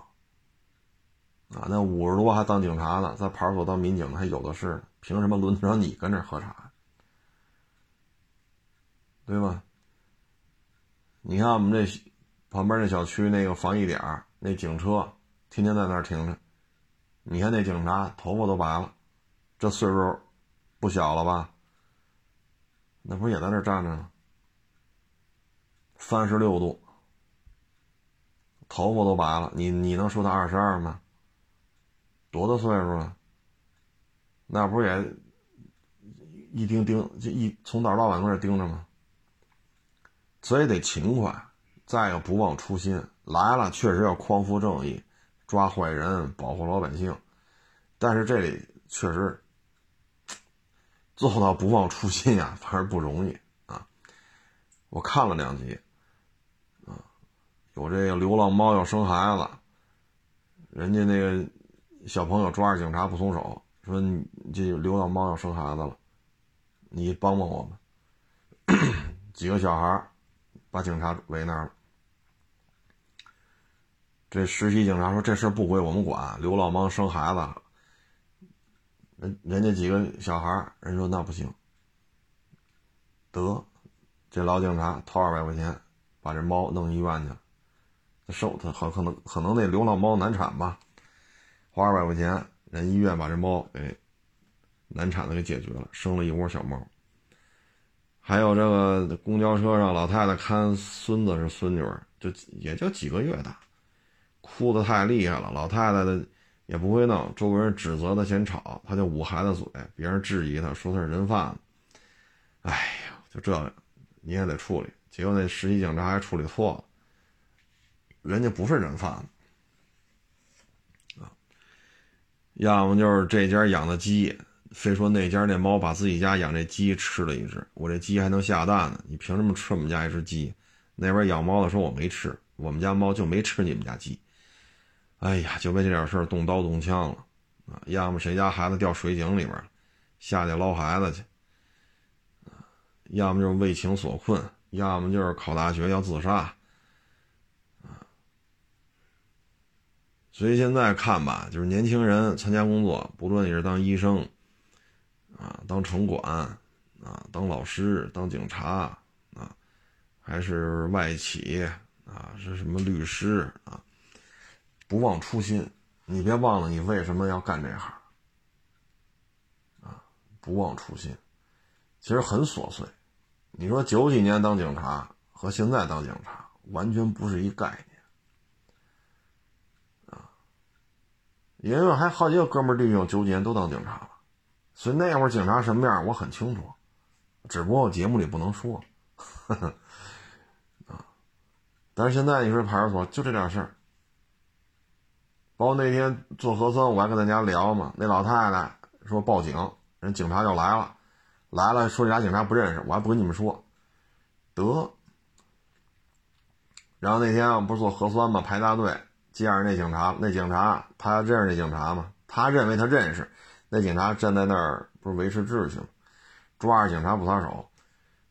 啊。那五十多还当警察呢，在派出所当民警还有的是，凭什么轮得上你跟这喝茶？对吧？你看我们这旁边那小区那个防疫点那警车天天在那儿停着。你看那警察头发都白了，这岁数不小了吧？那不也在那站着呢？三十六度，头发都白了，你你能说他二十二吗？多大岁数了？那不也一盯盯就一从早到晚搁那盯着吗？所以得勤快，再一个不忘初心，来了确实要匡扶正义。抓坏人，保护老百姓，但是这里确实做到不忘初心呀，反而不容易啊！我看了两集，啊，有这个流浪猫要生孩子，人家那个小朋友抓着警察不松手，说你这流浪猫要生孩子了，你帮帮我们。[COUGHS] 几个小孩把警察围那儿了。这实习警察说：“这事不归我们管，流浪猫生孩子，人人家几个小孩人说那不行。得，这老警察掏二百块钱，把这猫弄医院去了。收他很可能可能那流浪猫难产吧，花二百块钱，人医院把这猫给难产的给解决了，生了一窝小猫。还有这个公交车上老太太看孙子是孙女，就也就几个月大。”哭的太厉害了，老太太的也不会弄，周围人指责她嫌吵，她就捂孩子嘴，别人质疑她说她是人贩子。哎呀，就这你也得处理。结果那实习警察还处理错了，人家不是人贩子啊，要么就是这家养的鸡，非说那家那猫把自己家养这鸡吃了一只，我这鸡还能下蛋呢，你凭什么吃我们家一只鸡？那边养猫的说我没吃，我们家猫就没吃你们家鸡。哎呀，就为这点事儿动刀动枪了，啊，要么谁家孩子掉水井里边下去捞孩子去，要么就是为情所困，要么就是考大学要自杀，啊，所以现在看吧，就是年轻人参加工作，不论你是当医生，啊，当城管，啊，当老师，当警察，啊，还是外企，啊，是什么律师，啊。不忘初心，你别忘了你为什么要干这行，啊不忘初心，其实很琐碎。你说九几年当警察和现在当警察完全不是一概念啊！因为还好几个哥们弟兄九几年都当警察了，所以那会儿警察什么样我很清楚，只不过节目里不能说。[LAUGHS] 啊！但是现在你说派出所就这点事儿。包括那天做核酸，我还跟大家聊嘛。那老太太说报警，人警察就来了，来了说这俩警察不认识，我还不跟你们说，得。然后那天我不是做核酸嘛，排大队，接着那警察，那警察他认识那警察嘛，他认为他认识，那警察站在那儿不是维持秩序吗？抓着警察不撒手，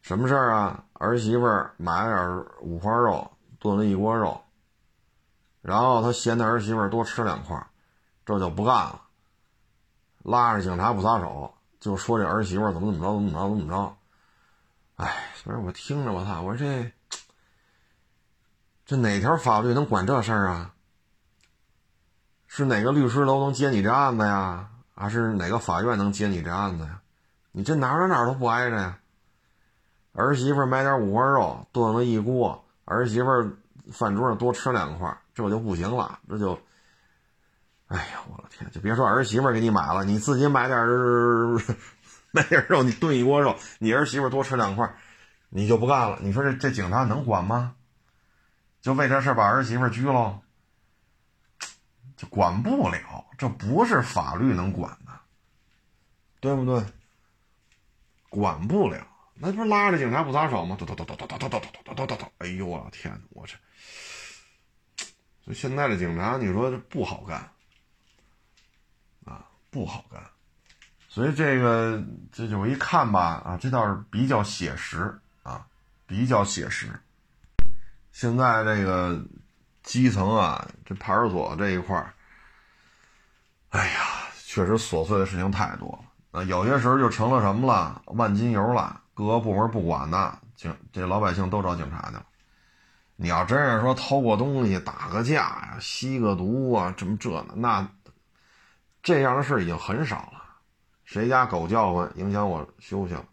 什么事儿啊？儿媳妇买了点五花肉，炖了一锅肉。然后他嫌他儿媳妇多吃两块，这就不干了，拉着警察不撒手，就说这儿媳妇怎么怎么着，怎么着，怎么着。哎，所以我听着我操，我说这这哪条法律能管这事儿啊？是哪个律师楼能接你这案子呀？还是哪个法院能接你这案子呀？你这哪哪哪都不挨着呀？儿媳妇买点五花肉炖了一锅，儿媳妇饭桌上多吃两块。这就不行了，这就，哎呀，我的天！就别说儿媳妇给你买了，你自己买点 [LAUGHS] 买点肉，你炖一锅肉，你儿媳妇多吃两块，你就不干了。你说这这警察能管吗？就为这事把儿媳妇拘了，就管不了。这不是法律能管的，对不对？管不了，那不是拉着警察不撒手吗？咚咚咚咚咚咚咚咚咚咚咚咚！哎呦我的天我这。所以现在的警察，你说这不好干啊，不好干。所以这个这就我一看吧，啊，这倒是比较写实啊，比较写实。现在这个基层啊，这派出所这一块儿，哎呀，确实琐碎的事情太多了啊。有些时候就成了什么了，万金油了，各个部门不管的，警这老百姓都找警察去了。你要真是说偷过东西、打个架呀、吸个毒啊，这么这呢？那这样的事已经很少了。谁家狗叫唤影响我休息了？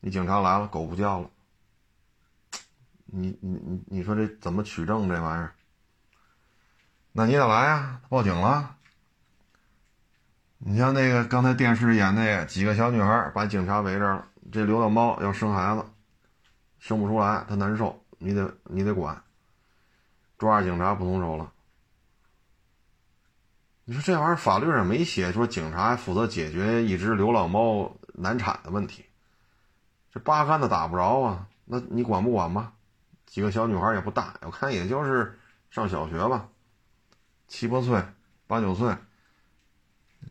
你警察来了，狗不叫了，你你你你说这怎么取证这玩意儿？那你得来呀，报警了。你像那个刚才电视演那几个小女孩把警察围着了，这流浪猫要生孩子，生不出来，它难受。你得你得管，抓着警察不松手了。你说这玩意儿法律上没写说警察负责解决一只流浪猫难产的问题，这八竿子打不着啊！那你管不管吧？几个小女孩也不大，我看也就是上小学吧，七八岁、八九岁，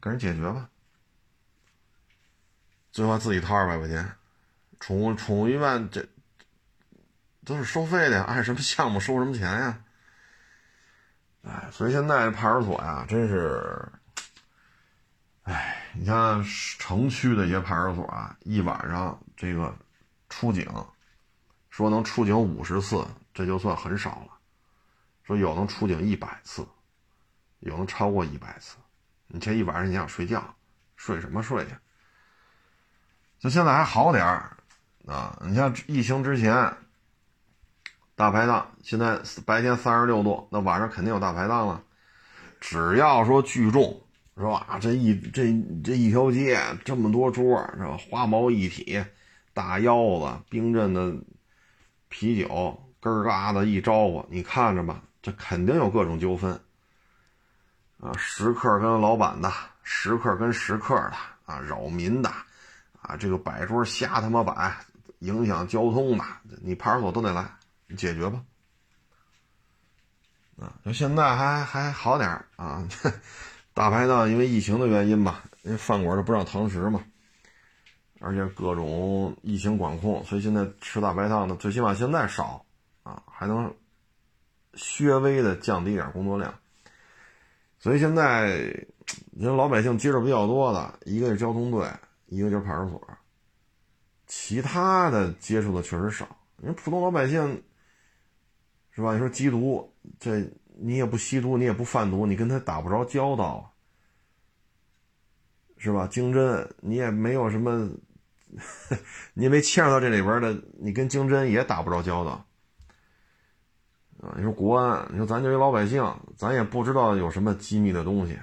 给人解决吧。最后自己掏二百块钱，宠物宠物医院这。都是收费的呀，按什么项目收什么钱呀？哎，所以现在派出所呀，真是，哎，你像城区的一些派出所啊，一晚上这个出警，说能出警五十次，这就算很少了。说有能出警一百次，有能超过一百次。你这一晚上你想睡觉，睡什么睡呀？就现在还好点儿啊，你像疫情之前。大排档现在白天三十六度，那晚上肯定有大排档了。只要说聚众，是吧？这一这这一条街这么多桌，是吧？花毛一体，大腰子，冰镇的啤酒，根嘎的一招呼，你看着吧，这肯定有各种纠纷啊！食客跟老板的，食客跟食客的啊，扰民的啊，这个摆桌瞎他妈摆，影响交通的，你派出所都得来。解决吧，啊，就现在还还好点啊。大排档因为疫情的原因吧，因为饭馆都不让堂食嘛，而且各种疫情管控，所以现在吃大排档的最起码现在少啊，还能略微的降低点工作量。所以现在你说老百姓接触比较多的，一个是交通队，一个就是派出所，其他的接触的确实少，因为普通老百姓。是吧？你说缉毒，这你也不吸毒，你也不贩毒，你跟他打不着交道，是吧？经侦你也没有什么，[LAUGHS] 你也没牵扯到这里边的，你跟经侦也打不着交道啊。你说国安，你说咱就一老百姓，咱也不知道有什么机密的东西，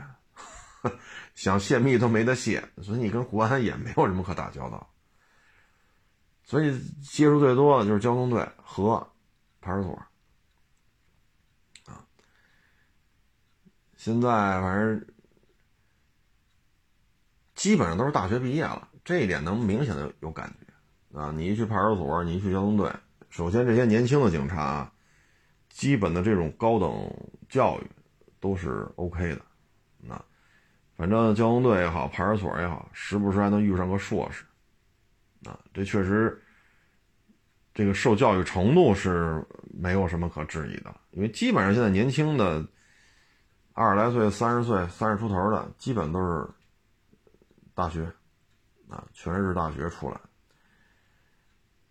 [LAUGHS] 想泄密都没得泄，所以你跟国安也没有什么可打交道。所以接触最多的就是交通队和派出所。现在反正基本上都是大学毕业了，这一点能明显的有感觉啊！你一去派出所，你一去交通队，首先这些年轻的警察，基本的这种高等教育都是 OK 的，那反正交通队也好，派出所也好，时不时还能遇上个硕士，啊，这确实这个受教育程度是没有什么可质疑的，因为基本上现在年轻的。二十来岁、三十岁、三十出头的，基本都是大学，啊，全是大学出来。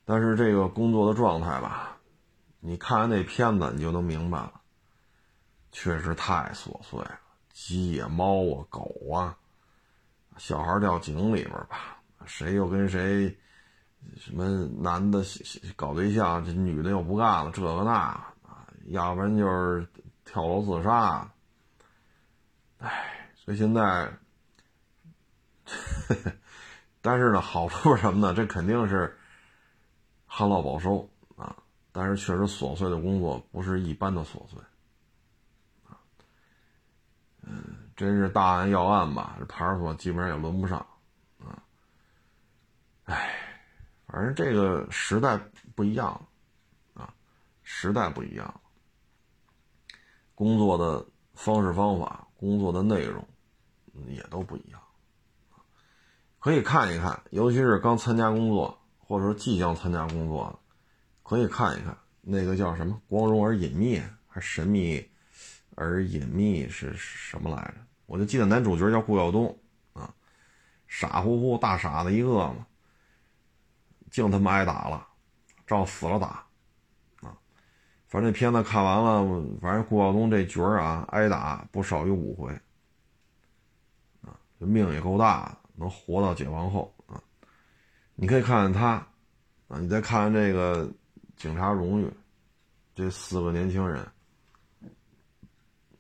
但是这个工作的状态吧，你看完那片子，你就能明白了，确实太琐碎了，鸡啊、猫啊、狗啊，小孩掉井里边吧，谁又跟谁，什么男的搞对象，这女的又不干了，这个那啊，要不然就是跳楼自杀。唉，所以现在，但是呢，好处是什么呢？这肯定是旱涝保收啊。但是确实琐碎的工作不是一般的琐碎。嗯，真是大案要案吧？这派出所基本上也轮不上啊。唉，反正这个时代不一样啊，时代不一样，工作的方式方法。工作的内容也都不一样，可以看一看，尤其是刚参加工作或者说即将参加工作的，可以看一看那个叫什么“光荣而隐秘”还“神秘而隐秘”是什么来着？我就记得男主角叫顾晓东啊，傻乎乎大傻子一个嘛，净他妈挨打了，照死了打。反正这片子看完了，反正顾晓东这角儿啊，挨打不少于五回，啊，这命也够大，能活到解放后啊。你可以看看他，啊，你再看看这个警察荣誉，这四个年轻人，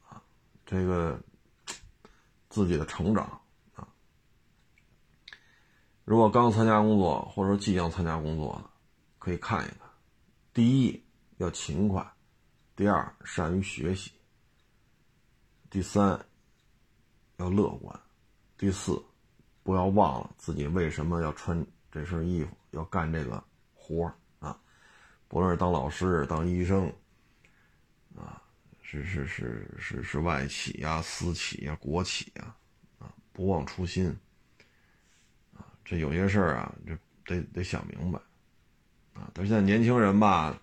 啊，这个自己的成长啊。如果刚参加工作或者说即将参加工作的，可以看一看。第一。要勤快，第二善于学习，第三要乐观，第四不要忘了自己为什么要穿这身衣服，要干这个活啊！不论是当老师、当医生，啊，是是是是是外企呀、私企呀、国企呀，啊，不忘初心，啊，这有些事儿啊，这得得想明白，啊，但是现在年轻人吧。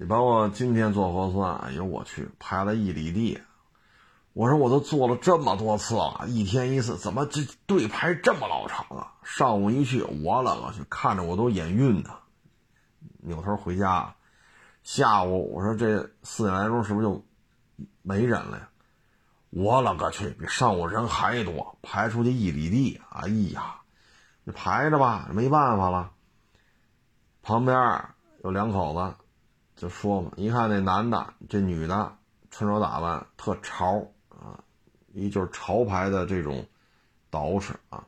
你包括今天做核酸，哎呦我去，排了一里地。我说我都做了这么多次了，一天一次，怎么这队排这么老长啊？上午一去，我勒个去，看着我都眼晕的。扭头回家，下午我说这四点来钟是不是就没人了呀？我勒个去，比上午人还多，排出去一里地。哎呀，你排着吧，没办法了。旁边有两口子。就说嘛，一看那男的，这女的穿着打扮特潮啊，一就是潮牌的这种捯饬啊。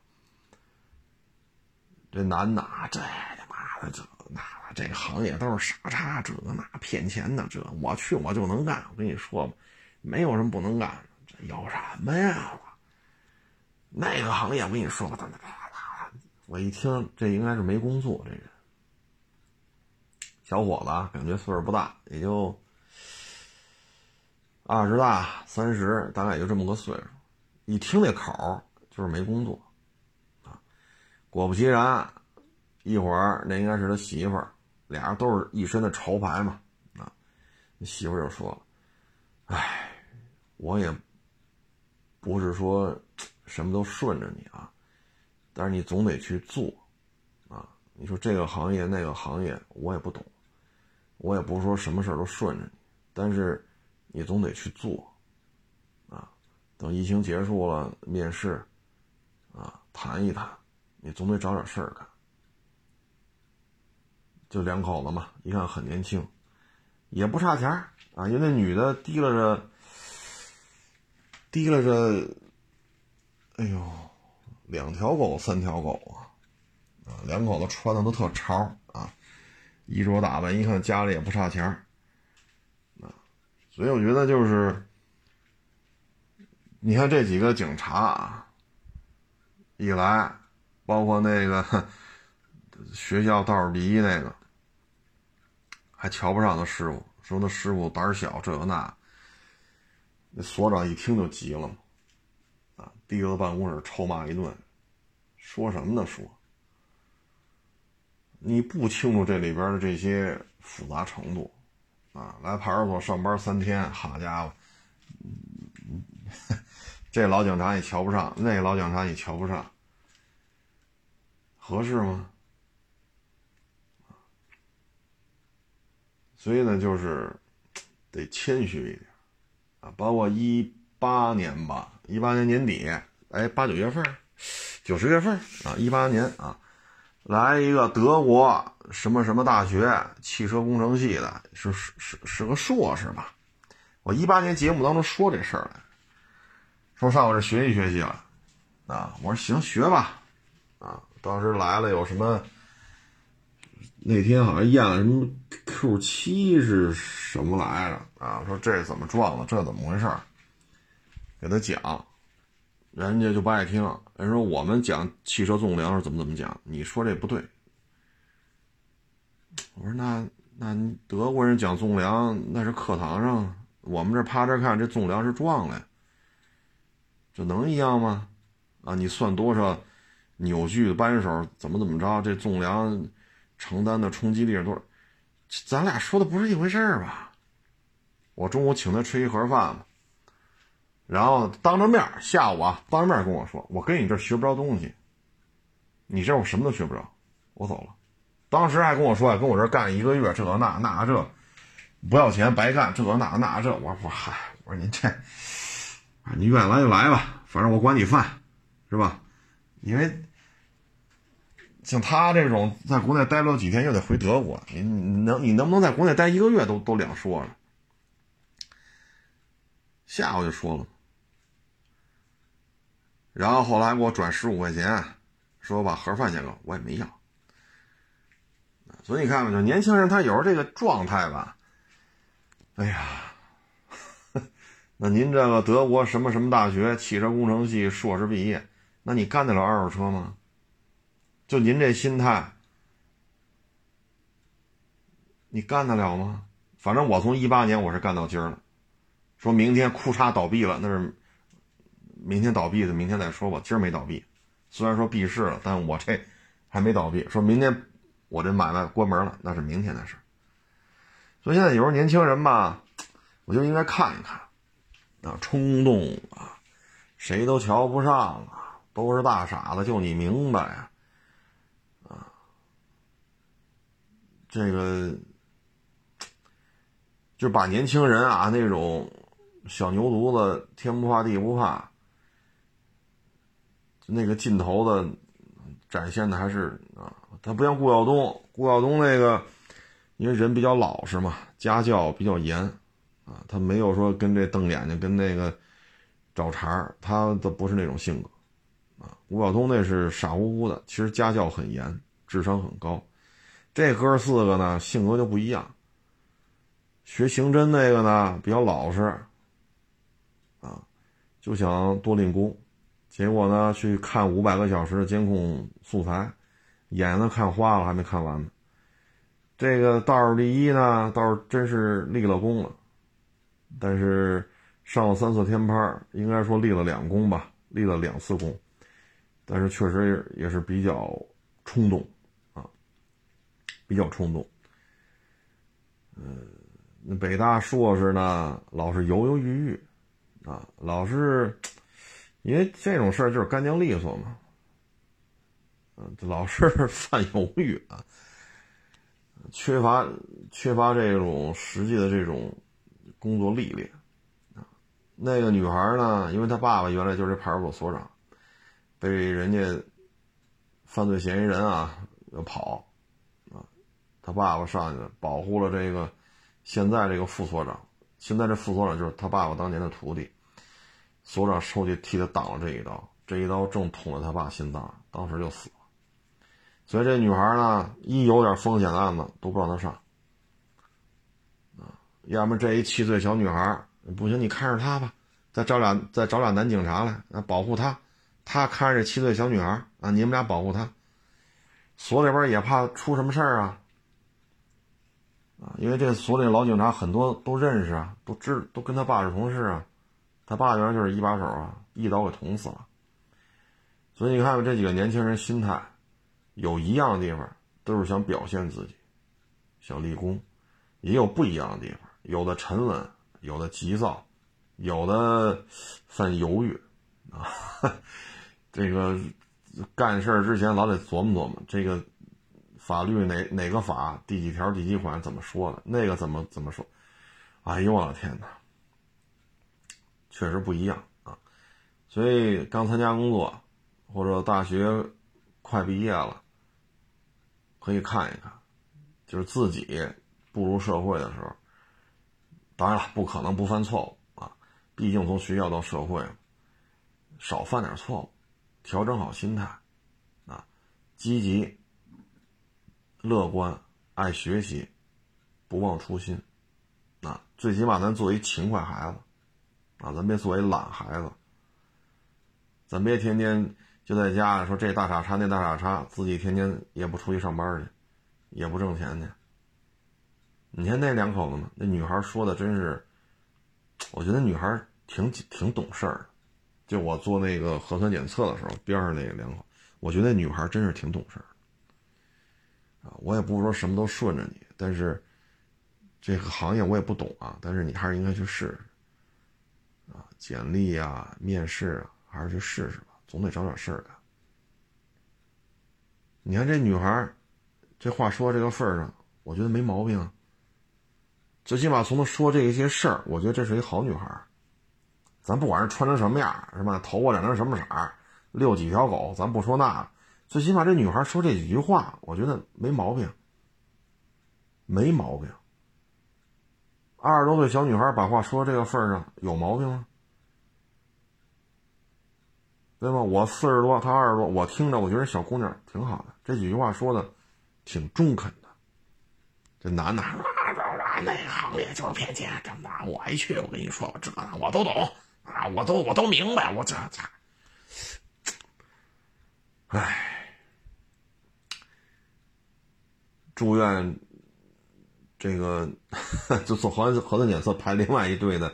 这男的啊，这他妈的这那这行业都是傻叉，这那骗钱的，这我去我就能干。我跟你说吧，没有什么不能干的，这有什么呀？那个行业我跟你说吧，我一听这应该是没工作这人。小伙子感觉岁数不大，也就二十大三十，大概也就这么个岁数。一听那口，就是没工作啊。果不其然，一会儿那应该是他媳妇儿，俩人都是一身的潮牌嘛啊。那媳妇儿就说了：“哎，我也不是说什么都顺着你啊，但是你总得去做啊。你说这个行业那个行业，我也不懂。”我也不是说什么事儿都顺着你，但是你总得去做，啊，等疫情结束了，面试，啊，谈一谈，你总得找点事儿干。就两口子嘛，一看很年轻，也不差钱啊，因为那女的提拉着，提拉着，哎呦，两条狗，三条狗啊，啊，两口子穿的都特潮啊，衣着打扮，一看家里也不差钱啊，所以我觉得就是，你看这几个警察啊，一来，包括那个学校倒数第一那个。还瞧不上他师傅，说他师傅胆小，这个那。那所长一听就急了嘛，啊，提到办公室臭骂一顿，说什么呢？说你不清楚这里边的这些复杂程度，啊，来派出所上班三天，好家伙，[LAUGHS] 这老警察也瞧不上，那老警察也瞧不上，合适吗？所以呢，就是得谦虚一点啊。包括一八年吧，一八年年底，哎，八九月份，九十月份啊，一八年啊，来一个德国什么什么大学汽车工程系的，是是是是个硕士吧？我一八年节目当中说这事儿来，说上我这学习学习了啊。我说行，学吧啊。当时来了有什么？那天好像验了什么 Q 七是什么来着啊？说这怎么撞的？这怎么回事？给他讲，人家就不爱听。人说我们讲汽车纵梁是怎么怎么讲，你说这不对。我说那那德国人讲纵梁那是课堂上，我们这趴着看这纵梁是撞了，这能一样吗？啊，你算多少扭矩扳手怎么怎么着？这纵梁。承担的冲击力是多少？咱俩说的不是一回事吧？我中午请他吃一盒饭嘛，然后当着面下午啊，当着面跟我说：“我跟你这学不着东西，你这我什么都学不着，我走了。”当时还跟我说：“跟我这干一个月，这那那这，不要钱白干，这那那这。”我说：“嗨，我说您这，你愿意来就来吧，反正我管你饭，是吧？因为。”像他这种在国内待不了几天，又得回德国，你能你能不能在国内待一个月都都两说了。下午就说了，然后后来给我转十五块钱，说把盒饭钱给我，我也没要。所以你看吧，就年轻人他有时候这个状态吧，哎呀，[LAUGHS] 那您这个德国什么什么大学汽车工程系硕士毕业，那你干得了二手车吗？就您这心态，你干得了吗？反正我从一八年我是干到今儿了。说明天库嚓倒闭了，那是明天倒闭的，明天再说吧。今儿没倒闭，虽然说闭市了，但我这还没倒闭。说明天我这买卖关门了，那是明天的事。所以现在有时候年轻人吧，我就应该看一看，啊，冲动啊，谁都瞧不上啊，都是大傻子，就你明白啊。这个就把年轻人啊那种小牛犊子天不怕地不怕，那个劲头的展现的还是啊，他不像顾晓东，顾晓东那个因为人比较老实嘛，家教比较严啊，他没有说跟这瞪眼睛跟那个找茬他都不是那种性格啊。顾晓东那是傻乎乎的，其实家教很严，智商很高。这哥四个呢，性格就不一样。学刑侦那个呢，比较老实，啊，就想多练功。结果呢，去看五百个小时的监控素材，眼都看花了，还没看完呢。这个倒数第一呢，倒是真是立了功了，但是上了三次天班，应该说立了两功吧，立了两次功，但是确实也是比较冲动啊。比较冲动，嗯，那北大硕士呢，老是犹犹豫豫，啊，老是，因为这种事儿就是干净利索嘛，嗯，老是 [LAUGHS] 犯犹豫啊，缺乏缺乏这种实际的这种工作历练，啊，那个女孩呢，因为她爸爸原来就是派出所所长，被人家犯罪嫌疑人啊要跑啊，他爸爸上去保护了这个现在这个副所长，现在这副所长就是他爸爸当年的徒弟，所长出去替他挡了这一刀，这一刀正捅了他爸心脏，当时就死了。所以这女孩呢，一有点风险的案子都不让她上啊，要么这一七岁小女孩不行，你看着她吧，再找俩再找俩男警察来啊保护她。他看着这七岁小女孩啊，你们俩保护她，所里边也怕出什么事儿啊，啊，因为这所里老警察很多都认识啊，都知都跟他爸是同事啊，他爸原来就是一把手啊，一刀给捅死了。所以你看看这几个年轻人心态，有一样的地方都是想表现自己，想立功，也有不一样的地方，有的沉稳，有的急躁，有的犯犹豫啊。[LAUGHS] 这个干事之前老得琢磨琢磨，这个法律哪哪个法第几条第几款怎么说的，那个怎么怎么说？哎呦我的天哪，确实不一样啊！所以刚参加工作或者大学快毕业了，可以看一看，就是自己步入社会的时候，当然了，不可能不犯错误啊，毕竟从学校到社会，少犯点错误。调整好心态，啊，积极、乐观、爱学习，不忘初心，啊，最起码咱做一勤快孩子，啊，咱别做一懒孩子，咱别天天就在家说这大傻叉那大傻叉，自己天天也不出去上班去，也不挣钱去。你看那两口子嘛，那女孩说的真是，我觉得女孩挺挺懂事儿。就我做那个核酸检测的时候，边上那个两口，我觉得女孩真是挺懂事儿啊。我也不是说什么都顺着你，但是这个行业我也不懂啊。但是你还是应该去试试，简历啊、面试啊，还是去试试吧，总得找点事儿干。你看这女孩，这话说这个份上，我觉得没毛病。最起码从她说这一些事儿，我觉得这是一好女孩。咱不管是穿成什么样，是吧？头发染成什么色儿，遛几条狗，咱不说那，最起码这女孩说这几句话，我觉得没毛病，没毛病。二十多岁小女孩把话说这个份上，有毛病吗？对吧？我四十多，她二十多，我听着，我觉得小姑娘挺好的，这几句话说的挺中肯的。这男的，那行业就是骗钱，真的，我一去，我跟你说，我这我都懂。啊，我都我都明白，我这这，唉，住院，这个就做核核酸检测，排另外一队的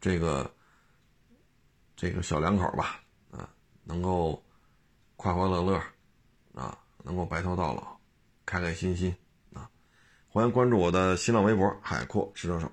这个这个小两口吧，能够快快乐乐，啊，能够白头到老，开开心心，啊，欢迎关注我的新浪微博“海阔试车手”。